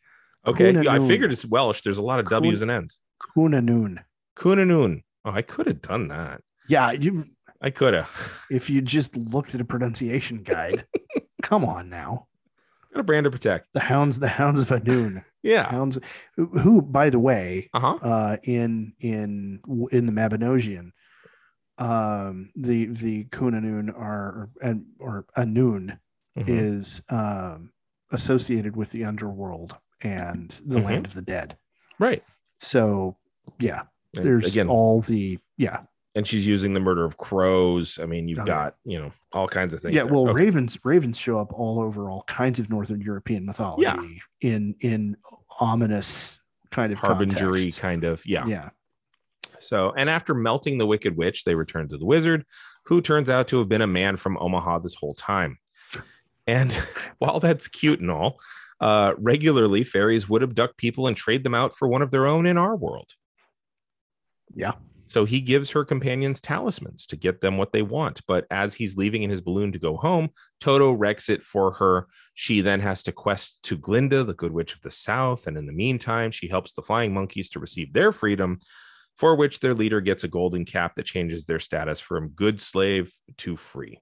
Speaker 2: Okay, I figured it's Welsh. There's a lot of W's and N's.
Speaker 1: Cunanun.
Speaker 2: Cunanun. Oh, I could have done that.
Speaker 1: Yeah, you.
Speaker 2: I could have.
Speaker 1: If you just looked at a pronunciation guide, come on now.
Speaker 2: Got a brand to protect.
Speaker 1: The hounds, the hounds of Anun.
Speaker 2: Yeah.
Speaker 1: Hounds, who, who, by the way,
Speaker 2: Uh huh.
Speaker 1: uh, in in in the Mabinogion, um, the the Cunanun are or, or Anun
Speaker 2: Mhm.
Speaker 1: is um, associated with the underworld and the
Speaker 2: Mhm.
Speaker 1: land of the dead.
Speaker 2: Right.
Speaker 1: So yeah,
Speaker 2: And
Speaker 1: there's
Speaker 2: again,
Speaker 1: all the yeah
Speaker 2: and she's using the murder of crows. I mean, you've got you know all kinds of things.
Speaker 1: yeah.
Speaker 2: there.
Speaker 1: Well,
Speaker 2: Okay.
Speaker 1: ravens ravens show up all over all kinds of Northern European mythology yeah. in in ominous kind of
Speaker 2: harbingery
Speaker 1: contexts.
Speaker 2: kind of yeah.
Speaker 1: Yeah.
Speaker 2: So, and after melting the Wicked Witch, they return to the wizard, who turns out to have been a man from Omaha this whole time. And while that's cute and all, uh, regularly fairies would abduct people and trade them out for one of their own in our world.
Speaker 1: Yeah.
Speaker 2: So he gives her companions talismans to get them what they want. But as he's leaving in his balloon to go home, Toto wrecks it for her. She then has to quest to Glinda, the good witch of the south. And in the meantime, she helps the flying monkeys to receive their freedom, for which their leader gets a golden cap that changes their status from good slave to free.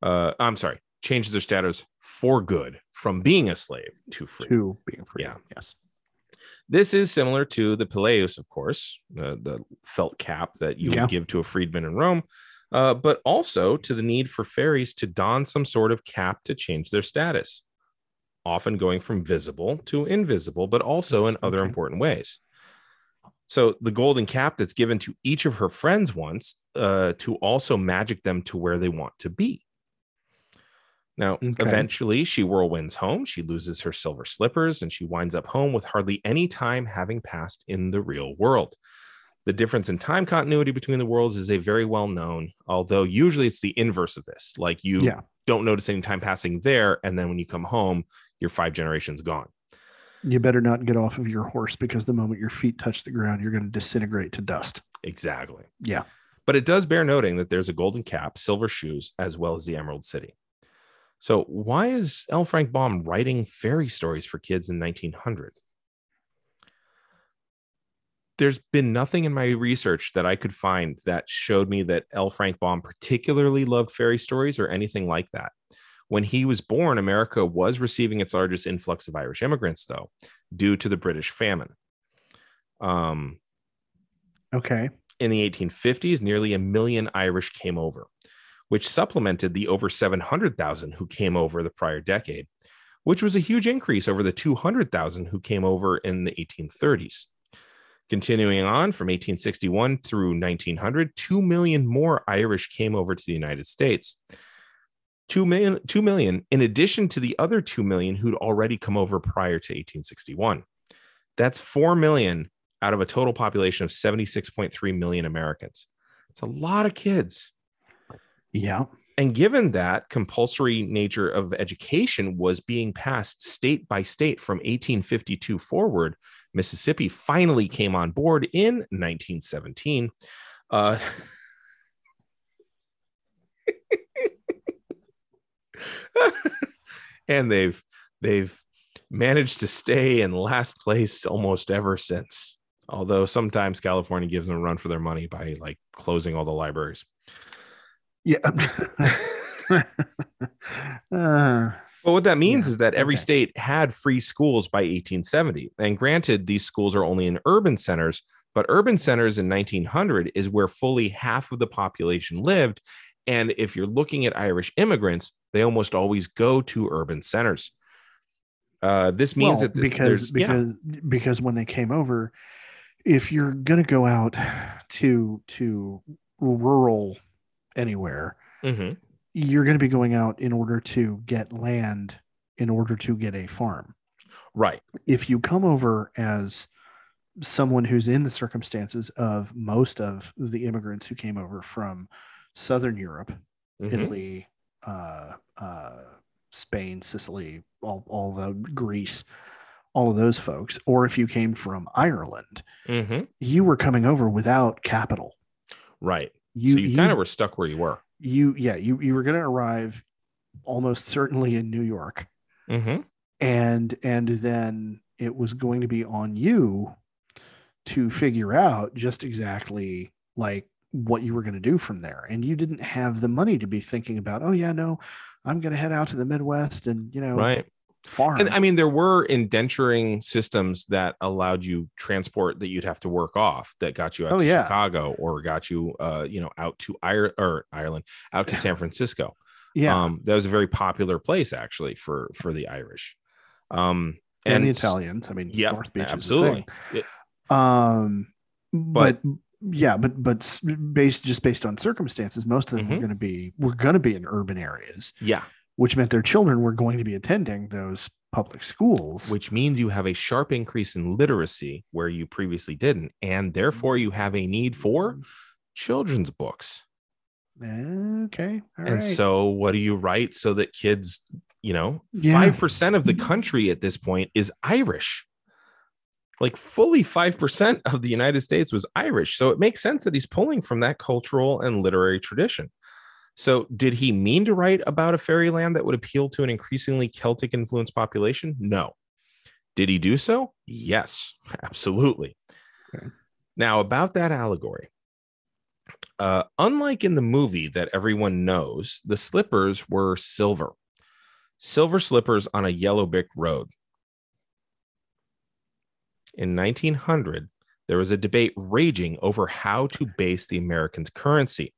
Speaker 2: Uh, I'm sorry, changes their status for good from being a slave to free.
Speaker 1: To being free.
Speaker 2: Yeah.
Speaker 1: Yes.
Speaker 2: This is similar to the pileus, of course, the, the felt cap that you
Speaker 1: Yeah.
Speaker 2: would give to a freedman in Rome, uh, but also to the need for fairies to don some sort of cap to change their status, often going from visible to invisible, but also in other
Speaker 1: okay.
Speaker 2: important ways. So the golden cap that's given to each of her friends once uh, to also magic them to where they want to be. Now,
Speaker 1: Okay.
Speaker 2: eventually, she whirlwinds home. She loses her silver slippers and she winds up home with hardly any time having passed in the real world. The difference in time continuity between the worlds is a very well known, although usually it's the inverse of this. Like you
Speaker 1: Yeah.
Speaker 2: don't notice any time passing there. And then when you come home, you're five generations gone.
Speaker 1: You better not get off of your horse because the moment your feet touch the ground, you're going to disintegrate to dust.
Speaker 2: Exactly.
Speaker 1: Yeah.
Speaker 2: But it does bear noting that there's a golden cap, silver shoes, as well as the Emerald City. So why is L. Frank Baum writing fairy stories for kids in 1900? There's been nothing in my research that I could find that showed me that L. Frank Baum particularly loved fairy stories or anything like that. When he was born, America was receiving its largest influx of Irish immigrants, though, due to the British famine. Um,
Speaker 1: Okay.
Speaker 2: in the 1850s, nearly a million Irish came over, which supplemented the over 700,000 who came over the prior decade, which was a huge increase over the 200,000 who came over in the 1830s. Continuing on from 1861 through 1900, 2 million more Irish came over to the United States. 2 million, 2 million in addition to the other 2 million who'd already come over prior to 1861. That's 4 million out of a total population of 76.3 million Americans. It's a lot of kids.
Speaker 1: Yeah.
Speaker 2: And given that compulsory nature of education was being passed state by state from 1852 forward, Mississippi finally came on board in 1917. Uh, and they've they've managed to stay in last place almost ever since. Although sometimes California gives them a run for their money by like closing all the libraries.
Speaker 1: Yeah. uh,
Speaker 2: But what that means
Speaker 1: Yeah,
Speaker 2: is that every
Speaker 1: okay.
Speaker 2: state had free schools by 1870. And granted, these schools are only in urban centers, but urban centers in 1900 is where fully half of the population lived. And if you're looking at Irish immigrants, they almost always go to urban centers. Uh, this means
Speaker 1: well,
Speaker 2: that th-
Speaker 1: because
Speaker 2: there's- yeah,
Speaker 1: because because when they came over, if you're gonna go out to to rural anywhere,
Speaker 2: mhm,
Speaker 1: you're going to be going out in order to get land in order to get a farm.
Speaker 2: right,
Speaker 1: If you come over as someone who's in the circumstances of most of the immigrants who came over from Southern Europe,
Speaker 2: mhm,
Speaker 1: Italy, uh, uh, Spain, Sicily, all, all the Greece, all of those folks, or if you came from Ireland,
Speaker 2: mhm,
Speaker 1: you were coming over without capital.
Speaker 2: right.
Speaker 1: You,
Speaker 2: so you, kind of were stuck where you were.
Speaker 1: you yeah you you were going to arrive almost certainly in New York
Speaker 2: Mhm,
Speaker 1: and and then it was going to be on you to figure out just exactly like what you were going to do from there and you didn't have the money to be thinking about oh yeah no I'm going to head out to the Midwest and you know
Speaker 2: Right.
Speaker 1: Farm
Speaker 2: And I mean, there were indenturing systems that allowed you transport that you'd have to work off that got you out
Speaker 1: Oh,
Speaker 2: to
Speaker 1: yeah.
Speaker 2: Chicago or got you, uh, you know, out to Ire- or Ireland, out to San Francisco.
Speaker 1: yeah
Speaker 2: Um, that was a very popular place actually for for the Irish. Um,
Speaker 1: and, the Italians I mean
Speaker 2: Yep,
Speaker 1: North Beach
Speaker 2: absolutely.
Speaker 1: um but, yeah but but based just based on circumstances most of them were
Speaker 2: Mhm.
Speaker 1: going to be we're going to be in urban areas
Speaker 2: Yeah,
Speaker 1: which meant their children were going to be attending those public schools.
Speaker 2: which means you have a sharp increase in literacy where you previously didn't, and therefore you have a need for children's books.
Speaker 1: okay, all
Speaker 2: and
Speaker 1: right.
Speaker 2: so what do you write so that kids you know
Speaker 1: Yeah.
Speaker 2: 5% of the country at this point is irish like fully 5% of the united states was irish so it makes sense that he's pulling from that cultural and literary tradition so did he mean to write about a fairyland that would appeal to an increasingly celtic influenced population no did he do so yes absolutely
Speaker 1: Okay.
Speaker 2: now about that allegory uh, unlike in the movie that everyone knows, the slippers were silver. Silver slippers on a yellow brick road. In 1900, there was a debate raging over how to base the Americans' currency.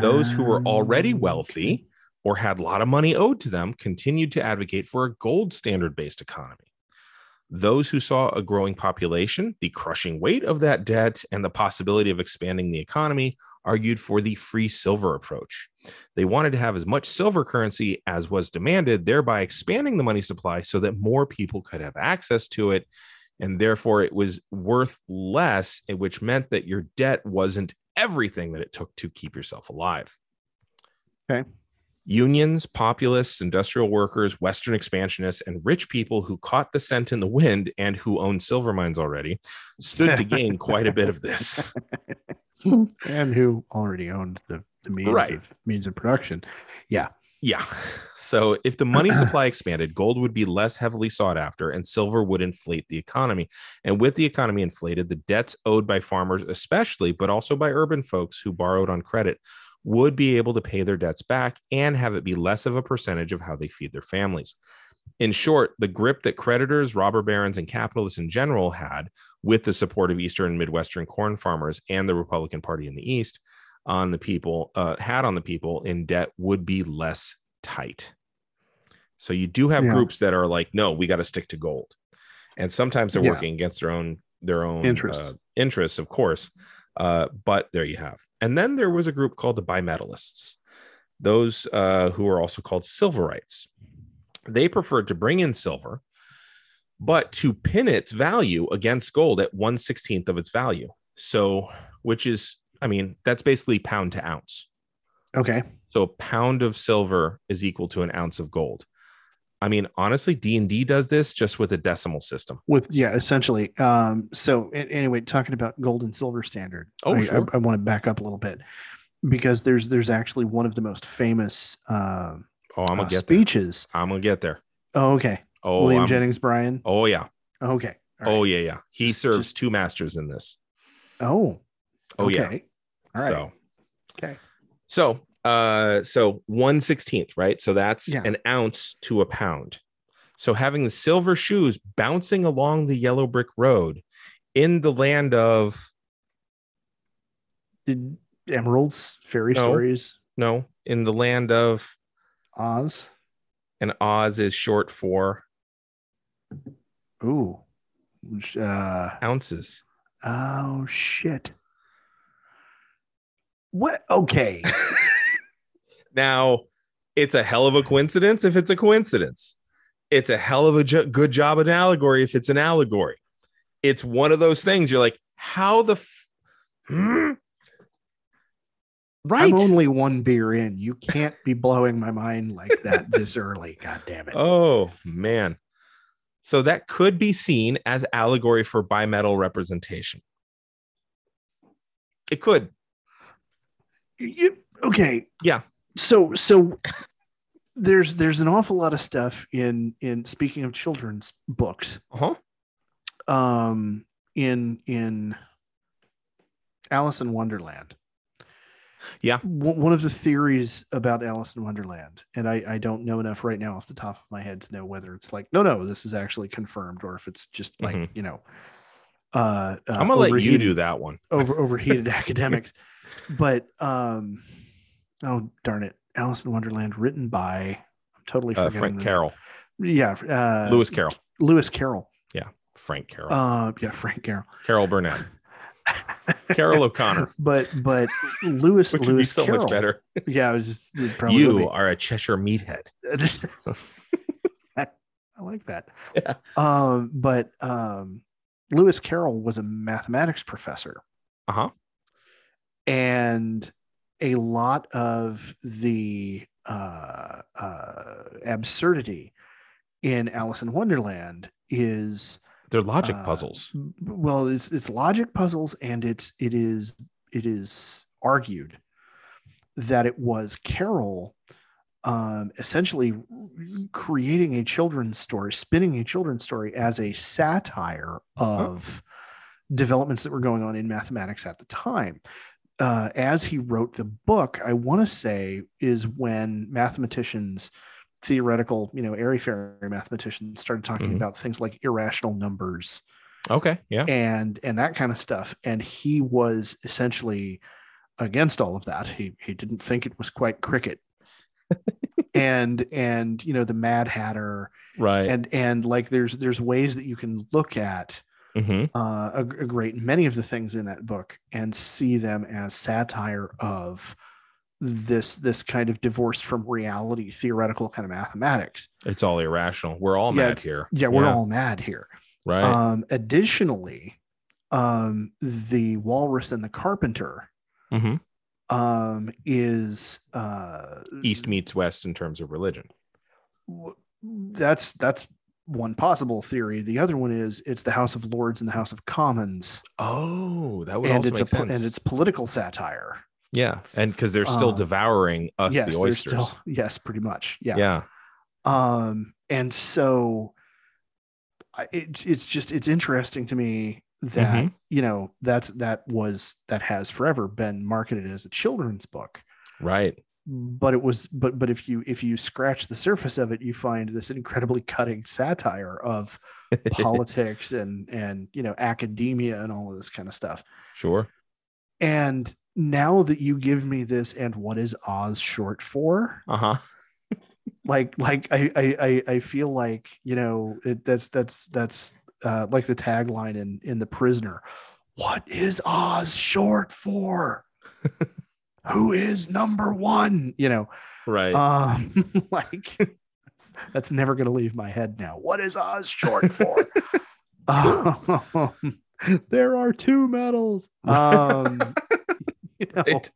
Speaker 2: Those who were already wealthy or had a lot of money owed to them continued to advocate for a gold standard based economy. Those who saw a growing population, the crushing weight of that debt, and the possibility of expanding the economy argued for the free silver approach. They wanted to have as much silver currency as was demanded, thereby expanding the money supply so that more people could have access to it. And therefore, it was worth less, which meant that your debt wasn't everything that it took to keep yourself alive.
Speaker 1: Okay.
Speaker 2: Unions, populists, industrial workers, Western expansionists, and rich people who caught the scent in the wind and who owned silver mines already stood to gain quite a bit of this.
Speaker 1: and who already owned the, the means
Speaker 2: Right.
Speaker 1: of means of production. Yeah.
Speaker 2: Yeah. So if the money supply expanded, gold would be less heavily sought after and silver would inflate the economy. And with the economy inflated, the debts owed by farmers, especially, but also by urban folks who borrowed on credit, would be able to pay their debts back and have it be less of a percentage of how they feed their families. In short, the grip that creditors, robber barons, and capitalists in general had with the support of Eastern and Midwestern corn farmers and the Republican Party in the East on the people uh, had on the people in debt would be less tight. So you do have
Speaker 1: Yeah.
Speaker 2: groups that are like, no, we got to stick to gold, and sometimes they're
Speaker 1: Yeah.
Speaker 2: working against their own their own
Speaker 1: Interests.
Speaker 2: uh, interests, of course. Uh, but there you have. And then there was a group called the bimetallists, those uh, who are also called silverites. They preferred to bring in silver, but to pin its value against gold at one sixteenth of its value. So, which is, I mean, that's basically pound to ounce.
Speaker 1: Okay.
Speaker 2: So a pound of silver is equal to an ounce of gold. I mean, honestly, D and D does this just with a decimal system.
Speaker 1: With yeah, essentially. Um, so anyway, talking about gold and silver standard.
Speaker 2: Oh,
Speaker 1: I,
Speaker 2: sure.
Speaker 1: I, want to back up a little bit because there's there's actually one of the most famous um
Speaker 2: Oh, I'm gonna
Speaker 1: uh,
Speaker 2: get
Speaker 1: speeches.
Speaker 2: there. I'm gonna get there.
Speaker 1: Oh, okay.
Speaker 2: Oh,
Speaker 1: William
Speaker 2: I'm-
Speaker 1: Jennings Bryan.
Speaker 2: oh yeah.
Speaker 1: Okay. All
Speaker 2: Oh yeah, yeah. He serves
Speaker 1: just-
Speaker 2: two masters in this.
Speaker 1: Oh.
Speaker 2: Oh yeah.
Speaker 1: Okay. All right.
Speaker 2: So
Speaker 1: Okay.
Speaker 2: So uh so one sixteenth, right? So that's
Speaker 1: Yeah.
Speaker 2: an ounce to a pound. So having the silver shoes bouncing along the yellow brick road in the land of
Speaker 1: Did emeralds, fairy
Speaker 2: No.
Speaker 1: stories,
Speaker 2: no, in the land of
Speaker 1: Oz?
Speaker 2: and Oz is short for
Speaker 1: Ooh. Uh,
Speaker 2: ounces.
Speaker 1: oh shit. What? Okay.
Speaker 2: Now, it's a hell of a coincidence if it's a coincidence. It's a hell of a jo- good job an allegory if it's an allegory. It's one of those things you're like, how the f- Hmm? right?
Speaker 1: I'm only one beer in. You can't be blowing my mind like that this early. God damn it.
Speaker 2: oh man. So that could be seen as allegory for bimetal representation. It could.
Speaker 1: You- okay.
Speaker 2: Yeah.
Speaker 1: So so there's there's an awful lot of stuff in in speaking of children's books.
Speaker 2: Uh-huh.
Speaker 1: Um in in Alice in Wonderland.
Speaker 2: Yeah.
Speaker 1: One one of the theories about Alice in Wonderland, and I, I don't know enough right now off the top of my head to know whether it's like, no, no, this is actually confirmed, or if it's just like,
Speaker 2: Mhm.
Speaker 1: you know, uh, uh
Speaker 2: I'm gonna let you do that one.
Speaker 1: over overheated academics. But um oh darn it. Alice in Wonderland written by I'm totally
Speaker 2: Uh, Frank Carroll.
Speaker 1: Yeah, uh
Speaker 2: Lewis Carroll.
Speaker 1: Lewis Carroll.
Speaker 2: Yeah, Frank Carroll.
Speaker 1: Uh yeah, Frank Carroll.
Speaker 2: Carol Burnett. Carroll O'Connor.
Speaker 1: But but Lewis
Speaker 2: Which would be
Speaker 1: Lewis
Speaker 2: so
Speaker 1: Carroll.
Speaker 2: much better.
Speaker 1: Yeah, it was just it probably
Speaker 2: You are a Cheshire meathead.
Speaker 1: be. I like that.
Speaker 2: Yeah.
Speaker 1: Um, but um Lewis Carroll was a mathematics professor.
Speaker 2: Uh-huh.
Speaker 1: And a lot of the uh, uh, absurdity in Alice in Wonderland is
Speaker 2: They're logic
Speaker 1: uh,
Speaker 2: puzzles.
Speaker 1: well, it's it's logic puzzles, and it's it is it is argued that it was Carroll um, essentially creating a children's story, spinning a children's story as a satire of developments that were going on in mathematics at the time. Uh, as he wrote the book, I want to say is when mathematicians, theoretical, you know, airy fairy mathematicians started talking
Speaker 2: Mhm.
Speaker 1: about things like irrational numbers
Speaker 2: Okay. Yeah.
Speaker 1: and and that kind of stuff. And he was essentially against all of that. He he didn't think it was quite cricket. and and you know the Mad Hatter
Speaker 2: right.
Speaker 1: and and like there's there's ways that you can look at
Speaker 2: Mhm.
Speaker 1: uh, a, a great many of the things in that book and see them as satire of this this kind of divorce from reality theoretical kind of mathematics
Speaker 2: It's all irrational. We're all
Speaker 1: Yeah,
Speaker 2: mad here.
Speaker 1: yeah we're all mad here
Speaker 2: right.
Speaker 1: um additionally um the walrus and the carpenter
Speaker 2: Mhm.
Speaker 1: um is uh
Speaker 2: East meets West in terms of religion.
Speaker 1: w- that's that's one possible theory the other one is it's the house of lords and the house of commons
Speaker 2: Oh, that would
Speaker 1: and
Speaker 2: also
Speaker 1: it's
Speaker 2: make
Speaker 1: a
Speaker 2: sense.
Speaker 1: and it's political satire
Speaker 2: yeah, and because they're still
Speaker 1: Um,
Speaker 2: devouring us,
Speaker 1: yes
Speaker 2: the oysters.
Speaker 1: still yes pretty much yeah
Speaker 2: yeah.
Speaker 1: um and so it, it's just it's interesting to me that
Speaker 2: Mhm.
Speaker 1: you know that's that was that has forever been marketed as a children's book
Speaker 2: right.
Speaker 1: But it was but but if you if you scratch the surface of it you find this incredibly cutting satire of politics and and you know academia and all of this kind of stuff
Speaker 2: Sure.
Speaker 1: and now that you give me this and what is oz short for
Speaker 2: Uh huh.
Speaker 1: like like i i i, I feel like you know it, that's that's that's uh like the tagline in in the prisoner what is oz short for who is number one? You know
Speaker 2: Right.
Speaker 1: um like that's, that's never gonna leave my head now. What is oz short for? Um, there are two medals. Um you know
Speaker 2: Right.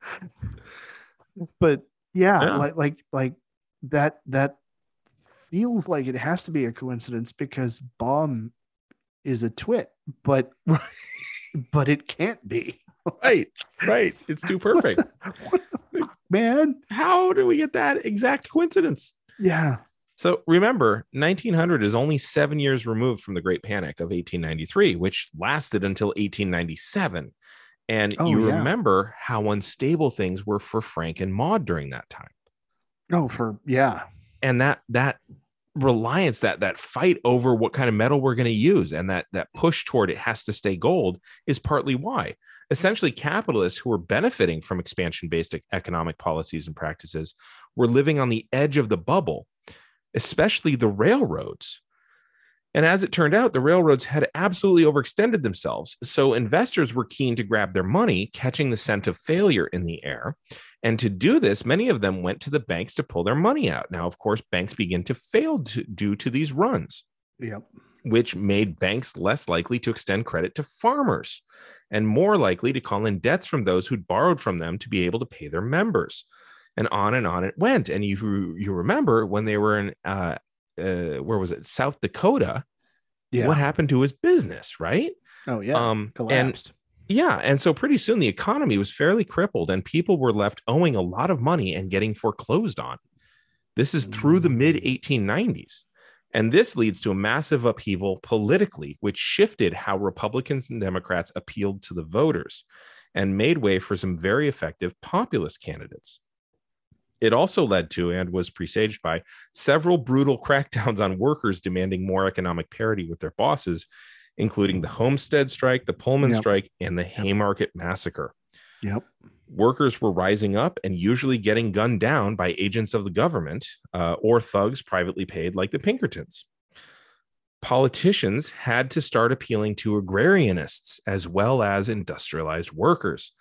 Speaker 1: but yeah,
Speaker 2: Yeah.
Speaker 1: like like like that that feels like it has to be a coincidence because Baum is a twit but but it can't be
Speaker 2: right. Right. It's too perfect.
Speaker 1: what the fuck, man
Speaker 2: How do we get that exact coincidence?
Speaker 1: yeah
Speaker 2: So remember, 1900 is only seven years removed from the Great Panic of 1893, which lasted until 1897. And
Speaker 1: Oh,
Speaker 2: you
Speaker 1: yeah.
Speaker 2: remember how unstable things were for Frank and Maud during that time.
Speaker 1: oh for yeah
Speaker 2: And that that reliance, that that fight over what kind of metal we're going to use, and that that push toward it has to stay gold is partly why. Essentially, capitalists who were benefiting from expansion-based economic policies and practices were living on the edge of the bubble, especially the railroads. And as it turned out, the railroads had absolutely overextended themselves. So investors were keen to grab their money, catching the scent of failure in the air. And to do this, many of them went to the banks to pull their money out. Now, of course, banks begin to fail to, due to these runs,
Speaker 1: yep
Speaker 2: which made banks less likely to extend credit to farmers and more likely to call in debts from those who'd borrowed from them to be able to pay their members. And on and on it went. And you you remember when they were in uh, uh, where was it South Dakota?
Speaker 1: yeah
Speaker 2: What happened to his business, right?
Speaker 1: oh yeah
Speaker 2: Um, and
Speaker 1: collapsed
Speaker 2: yeah, and so pretty soon the economy was fairly crippled, and people were left owing a lot of money and getting foreclosed on. This is through the mid 1890s. And this leads to a massive upheaval politically, which shifted how Republicans and Democrats appealed to the voters and made way for some very effective populist candidates. It also led to and was presaged by several brutal crackdowns on workers demanding more economic parity with their bosses, including the Homestead strike, the Pullman
Speaker 1: Yep.
Speaker 2: strike, and the Haymarket massacre.
Speaker 1: Yep
Speaker 2: Workers were rising up and usually getting gunned down by agents of the government uh, or thugs privately paid, like the Pinkertons. Politicians had to start appealing to agrarianists as well as industrialized workers.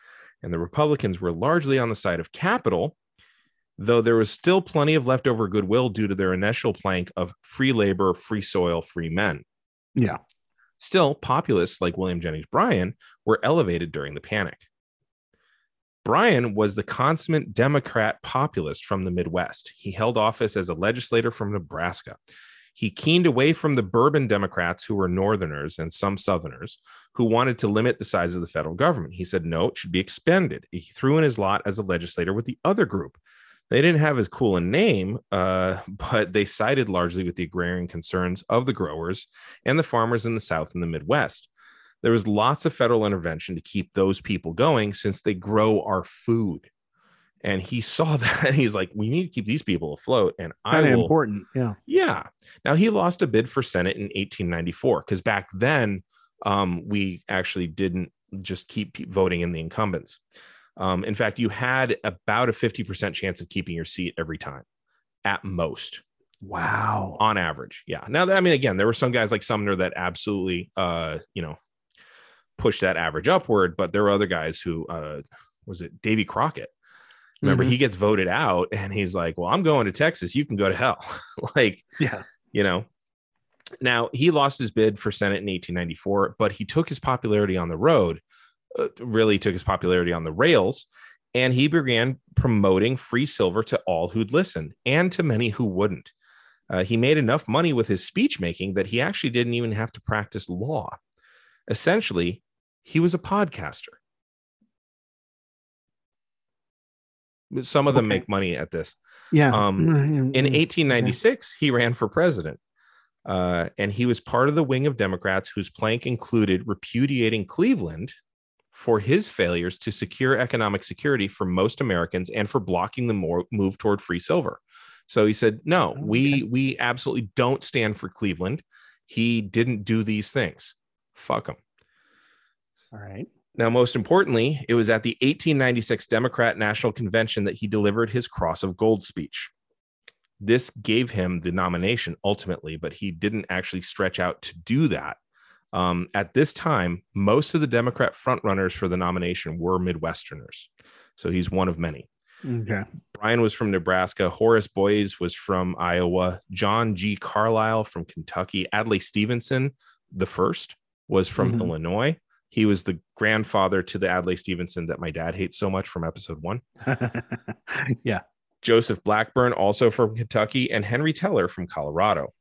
Speaker 2: And the Republicans were largely on the side of capital, though there was still plenty of leftover goodwill due to their initial plank of free labor, free soil, free men.
Speaker 1: yeah
Speaker 2: Still, populists like William Jennings Bryan were elevated during the panic. Bryan was the consummate Democrat populist from the Midwest. He held office as a legislator from Nebraska. He keened away from the Bourbon Democrats, who were Northerners and some Southerners, who wanted to limit the size of the federal government. He said, no, it should be expanded. He threw in his lot as a legislator with the other group. They didn't have as cool a name, uh, but they sided largely with the agrarian concerns of the growers and the farmers in the South and the Midwest. There was lots of federal intervention to keep those people going since they grow our food. And he saw that and he's like, we need to keep these people afloat. And I
Speaker 1: kind of
Speaker 2: will,
Speaker 1: important yeah
Speaker 2: yeah. Now he lost a bid for Senate in 1894 because back then um, we actually didn't just keep voting in the incumbents. Um, in fact, you had about a 50% chance of keeping your seat every time at most
Speaker 1: Wow.
Speaker 2: on average. Yeah. Now, I mean, again, there were some guys like Sumner that absolutely, uh, you know, pushed that average upward, but there were other guys who, uh, was it Davy Crockett? Remember,
Speaker 1: Mhm.
Speaker 2: he gets voted out and he's like, well, I'm going to Texas. You can go to hell. like,
Speaker 1: Yeah.
Speaker 2: you know. Now, he lost his bid for Senate in 1894, but he took his popularity on the road, uh, really took his popularity on the rails, and he began promoting free silver to all who'd listen and to many who wouldn't. Uh, he made enough money with his speech making that he actually didn't even have to practice law. Essentially, he was a podcaster. Some of them
Speaker 1: Okay.
Speaker 2: make money at this.
Speaker 1: Yeah.
Speaker 2: Um,
Speaker 1: Mm,
Speaker 2: In
Speaker 1: mm,
Speaker 2: 1896, he ran for president. Uh, and he was part of the wing of Democrats whose plank included repudiating Cleveland for his failures to secure economic security for most Americans and for blocking the more move toward free silver. So he said, "No,
Speaker 1: Oh,
Speaker 2: we we absolutely don't stand for Cleveland. He didn't do these things. Fuck him."
Speaker 1: All right.
Speaker 2: Now, most importantly, it was at the 1896 Democrat National Convention that he delivered his Cross of Gold speech. This gave him the nomination ultimately, but he didn't actually stretch out to do that. Um, at this time, most of the Democrat frontrunners for the nomination were Midwesterners. So he's one of many.
Speaker 1: Okay.
Speaker 2: Bryan was from Nebraska. Horace Boies was from Iowa. John G. Carlisle from Kentucky. Adlai Stevenson, the first, was from
Speaker 1: Mhm.
Speaker 2: Illinois. He was the grandfather to the Adlai Stevenson that my dad hates so much from episode one.
Speaker 1: yeah.
Speaker 2: Joseph Blackburn, also from Kentucky, and Henry Teller from Colorado.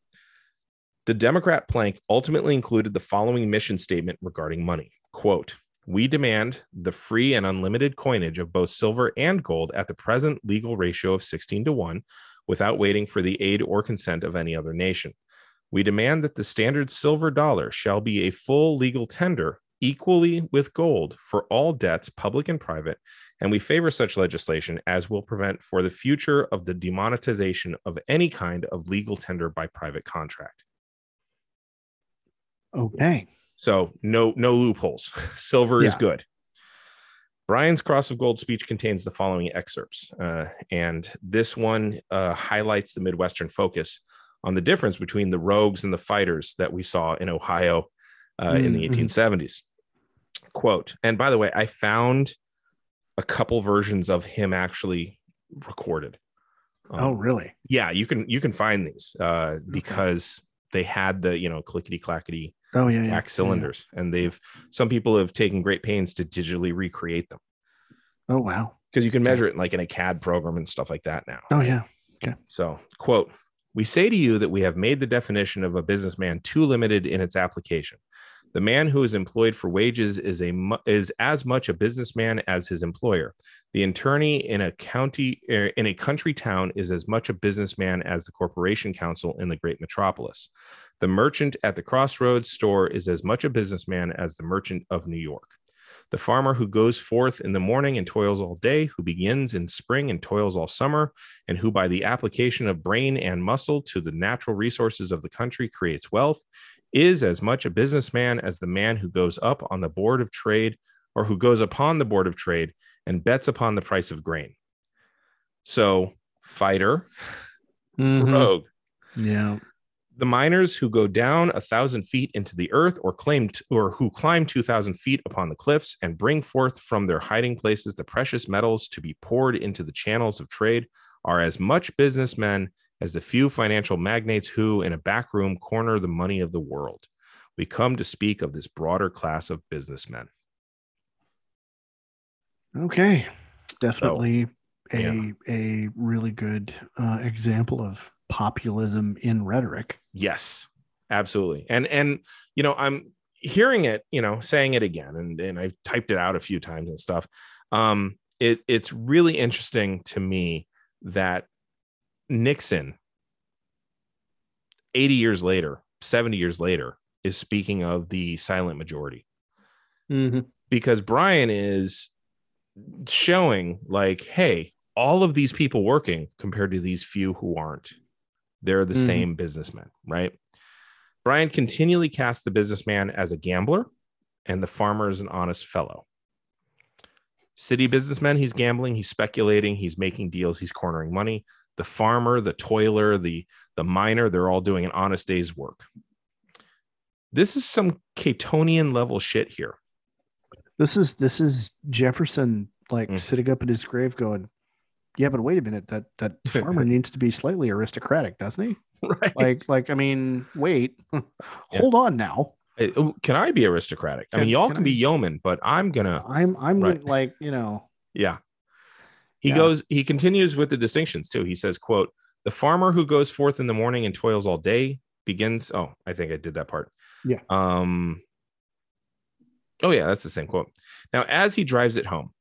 Speaker 2: The Democrat plank ultimately included the following mission statement regarding money quote, We demand the free and unlimited coinage of both silver and gold at the present legal ratio of 16 to 1 without waiting for the aid or consent of any other nation. We demand that the standard silver dollar shall be a full legal tender equally with gold for all debts, public and private, and we favor such legislation as will prevent for the future of the demonetization of any kind of legal tender by private contract.
Speaker 1: Okay.
Speaker 2: So no no loopholes. Silver is good. Bryan's Cross of Gold speech contains the following excerpts, uh, and this one uh, highlights the Midwestern focus on the difference between the rogues and the fighters that we saw in Ohio uh, in the
Speaker 1: Mhm.
Speaker 2: 1870s. Quote, and by the way, I found a couple versions of him actually recorded. Um,
Speaker 1: oh, really?
Speaker 2: yeah, you can you can find these uh, because they had the you know clickety clackety
Speaker 1: Oh, yeah. yeah.
Speaker 2: wax
Speaker 1: yeah,
Speaker 2: cylinders, and they've some people have taken great pains to digitally recreate them.
Speaker 1: Oh, wow.
Speaker 2: because you can measure it in like in a CAD program and stuff like that now.
Speaker 1: Oh, yeah. Okay.
Speaker 2: So, quote, we say to you that we have made the definition of a businessman too limited in its application. The man who is employed for wages is a is as much a businessman as his employer. The attorney in a county er, in a country town is as much a businessman as the corporation counsel in the great metropolis. The merchant at the crossroads store is as much a businessman as the merchant of New York. The farmer who goes forth in the morning and toils all day, who begins in spring and toils all summer, and who by the application of brain and muscle to the natural resources of the country creates wealth, is as much a businessman as the man who goes up on the board of trade or who goes upon the board of trade and bets upon the price of grain. So, fighter,
Speaker 1: Mhm.
Speaker 2: rogue,
Speaker 1: Yeah.
Speaker 2: the miners who go down a thousand feet into the earth or claim t- or who climb 2000 feet upon the cliffs and bring forth from their hiding places the precious metals to be poured into the channels of trade are as much businessmen as the few financial magnates who in a back room corner the money of the world we come to speak of this broader class of businessmen
Speaker 1: Okay. Definitely a
Speaker 2: yeah.
Speaker 1: a really good uh, example of populism in rhetoric.
Speaker 2: Yes, absolutely. And and you know, I'm hearing it, you know, saying it again, and and I've typed it out a few times and stuff. Um, it it's really interesting to me that Nixon, 80 years later, 70 years later, is speaking of the silent majority
Speaker 1: Mm-hmm.
Speaker 2: because Bryan is showing like, hey, all of these people working compared to these few who aren't, they're the
Speaker 1: Mhm.
Speaker 2: same businessmen, right? Bryan continually casts the businessman as a gambler and the farmer as an honest fellow. City businessman, he's gambling, he's speculating, he's making deals, he's cornering money. The farmer, the toiler, the the miner, they're all doing an honest day's work. This is some Catonian level shit here.
Speaker 1: This is this is Jefferson like
Speaker 2: Mm.
Speaker 1: sitting up in his grave going, Yeah, but wait a minute, that that farmer needs to be slightly aristocratic, doesn't he?
Speaker 2: Right.
Speaker 1: Like, like, I mean, wait, hold on now.
Speaker 2: Uh, oh, can I be aristocratic? I mean, y'all
Speaker 1: can
Speaker 2: can, be
Speaker 1: I-
Speaker 2: yeomen, but I'm gonna
Speaker 1: I'm I'm
Speaker 2: Right.
Speaker 1: like, you know,
Speaker 2: Yeah. He
Speaker 1: Yeah.
Speaker 2: goes, he continues with the distinctions too. He says, quote, the farmer who goes forth in the morning and toils all day begins. Oh, I think I did that part.
Speaker 1: Yeah.
Speaker 2: Um, oh yeah, that's the same quote. Now, as he drives it home,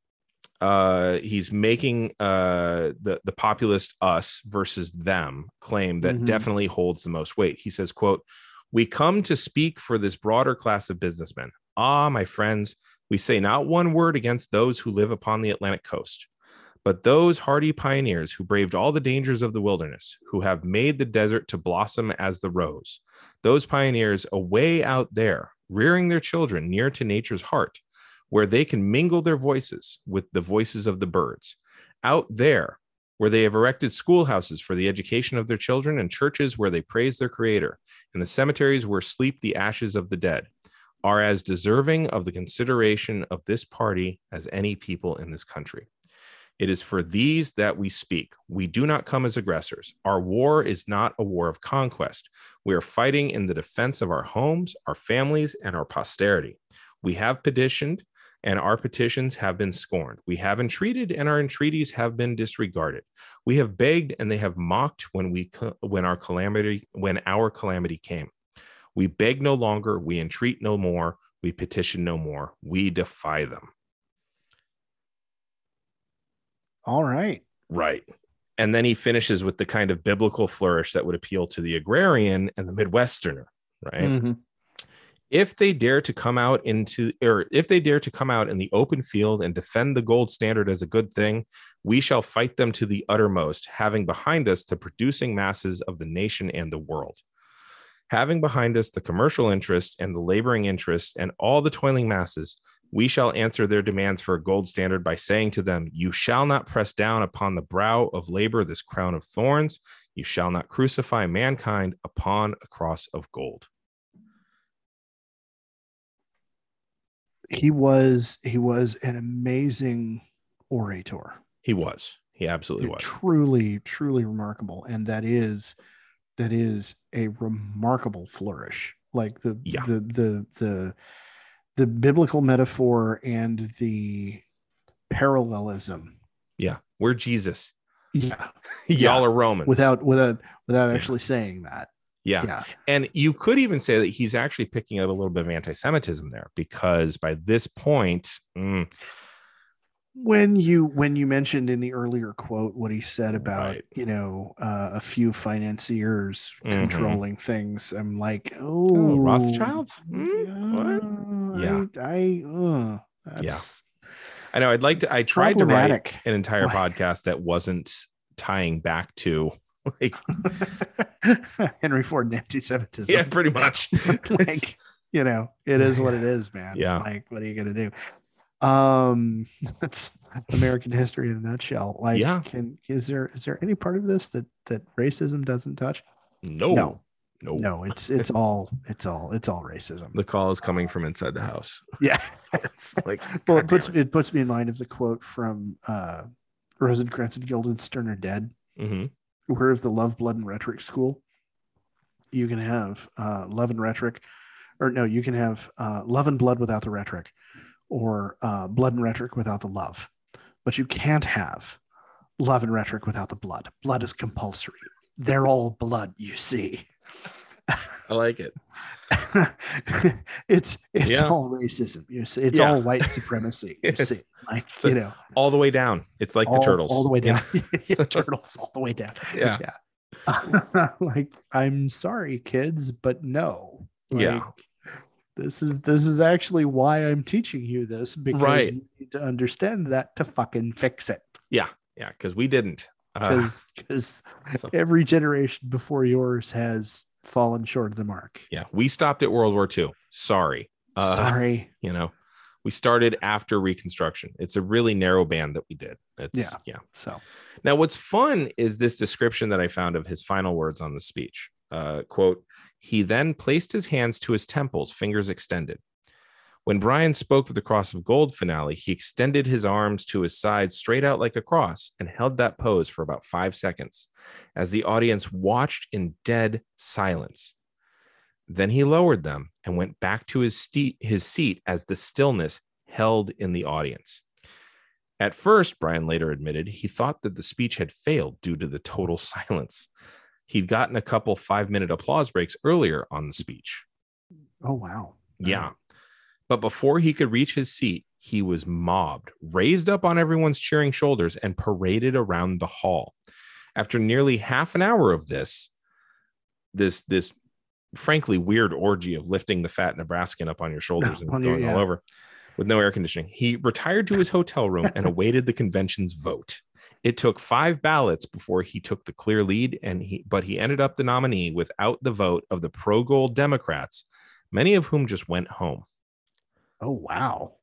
Speaker 2: uh, he's making uh the the populist us versus them claim that
Speaker 1: Mhm.
Speaker 2: definitely holds the most weight. He says, quote, we come to speak for this broader class of businessmen. Ah, my friends, we say not one word against those who live upon the Atlantic coast, but those hardy pioneers who braved all the dangers of the wilderness, who have made the desert to blossom as the rose. Those pioneers away out there, rearing their children near to nature's heart, where they can mingle their voices with the voices of the birds. Out there, where they have erected schoolhouses for the education of their children and churches where they praise their creator, and the cemeteries where sleep the ashes of the dead, are as deserving of the consideration of this party as any people in this country. It is for these that we speak. We do not come as aggressors. Our war is not a war of conquest. We are fighting in the defense of our homes, our families, and our posterity. We have petitioned, and our petitions have been scorned. We have entreated, and our entreaties have been disregarded. We have begged, and they have mocked when we when our calamity when our calamity came. We beg no longer. We entreat no more. We petition no more. We defy them.
Speaker 1: All right.
Speaker 2: Right. And then he finishes with the kind of biblical flourish that would appeal to the agrarian and the Midwesterner, right?
Speaker 1: Mhm.
Speaker 2: If they dare to come out into, or if they dare to come out in the open field and defend the gold standard as a good thing, we shall fight them to the uttermost, having behind us the producing masses of the nation and the world. Having behind us the commercial interest and the laboring interest and all the toiling masses, we shall answer their demands for a gold standard by saying to them, You shall not press down upon the brow of labor this crown of thorns. You shall not crucify mankind upon a cross of gold.
Speaker 1: He was he was an amazing orator.
Speaker 2: He was. He absolutely was.
Speaker 1: truly truly remarkable and that is that is a remarkable flourish like the
Speaker 2: Yeah.
Speaker 1: the the the the biblical metaphor and the parallelism
Speaker 2: Yeah. We're Jesus.
Speaker 1: yeah
Speaker 2: Y'all are Romans.
Speaker 1: without without without
Speaker 2: Yeah.
Speaker 1: actually saying that
Speaker 2: yeah.
Speaker 1: yeah
Speaker 2: And you could even say that he's actually picking up a little bit of anti Semitism there because by this point, mm,
Speaker 1: when you when you mentioned in the earlier quote what he said about
Speaker 2: Right.
Speaker 1: you know uh, a few financiers
Speaker 2: Mhm.
Speaker 1: controlling things i'm like oh,
Speaker 2: oh, Rothschilds? What?
Speaker 1: yeah
Speaker 2: Yeah.
Speaker 1: i, I uh, that's
Speaker 2: I know. I'd like to. I tried to write an entire podcast that wasn't tying back to like,
Speaker 1: henry ford and anti-semitism
Speaker 2: yeah, pretty much.
Speaker 1: like you know it is what it is man
Speaker 2: Yeah.
Speaker 1: like what are you gonna do um that's american history in a nutshell. Like
Speaker 2: Yeah.
Speaker 1: can is there is there any part of this that that racism doesn't touch?
Speaker 2: No,
Speaker 1: No.
Speaker 2: no,
Speaker 1: no it's it's all it's all it's all racism.
Speaker 2: The call is coming from inside the house.
Speaker 1: yeah.
Speaker 2: It's like,
Speaker 1: well
Speaker 2: God
Speaker 1: it puts
Speaker 2: damn
Speaker 1: it. puts me in mind of the quote from uh rosencrantz and guildenstern are dead.
Speaker 2: Mhm.
Speaker 1: where is the love blood and rhetoric school. You can have uh, love and rhetoric or no you can have uh, love and blood without the rhetoric or uh, blood and rhetoric without the love but you can't have love and rhetoric without the blood blood is compulsory they're all blood you see
Speaker 2: I like it.
Speaker 1: it's it's
Speaker 2: Yeah.
Speaker 1: all racism you see it's
Speaker 2: Yeah.
Speaker 1: all white supremacy you see like you know
Speaker 2: All the way down. It's like
Speaker 1: all,
Speaker 2: the turtles.
Speaker 1: all the way down
Speaker 2: So-
Speaker 1: turtles all the way down
Speaker 2: Yeah.
Speaker 1: yeah. like I'm sorry, kids, but no.
Speaker 2: Yeah.
Speaker 1: This is this is actually why I'm teaching you this because
Speaker 2: Right.
Speaker 1: you need to understand that to fucking fix it.
Speaker 2: Yeah, yeah, because we didn't. Uh,
Speaker 1: Because because
Speaker 2: so-
Speaker 1: every generation before yours has fallen short of the mark.
Speaker 2: yeah, we stopped at World War II. Sorry. Uh,
Speaker 1: sorry.
Speaker 2: You know, We started after Reconstruction. It's a really narrow band that we did. It's,
Speaker 1: Yeah.
Speaker 2: yeah.
Speaker 1: So
Speaker 2: Now, what's fun is this description that I found of his final words on the speech. Uh, quote, he then placed his hands to his temples, fingers extended. When Bryan spoke of the Cross of Gold finale, he extended his arms to his sides straight out like a cross and held that pose for about five seconds as the audience watched in dead silence. Then he lowered them and went back to his, ste- his seat as the stillness held in the audience. At first, Bryan later admitted he thought that the speech had failed due to the total silence. He'd gotten a couple five minute applause breaks earlier on the speech.
Speaker 1: oh wow.
Speaker 2: Yeah. But before he could reach his seat, he was mobbed, raised up on everyone's cheering shoulders, and paraded around the hall. After nearly half an hour of this, this, this frankly weird orgy of lifting the fat Nebraskan up on your shoulders and going all over with no air conditioning, he retired to his hotel room and awaited the convention's vote. It took five ballots before he took the clear lead, and he but he ended up the nominee without the vote of the pro gold Democrats, many of whom just went home.
Speaker 1: Oh wow.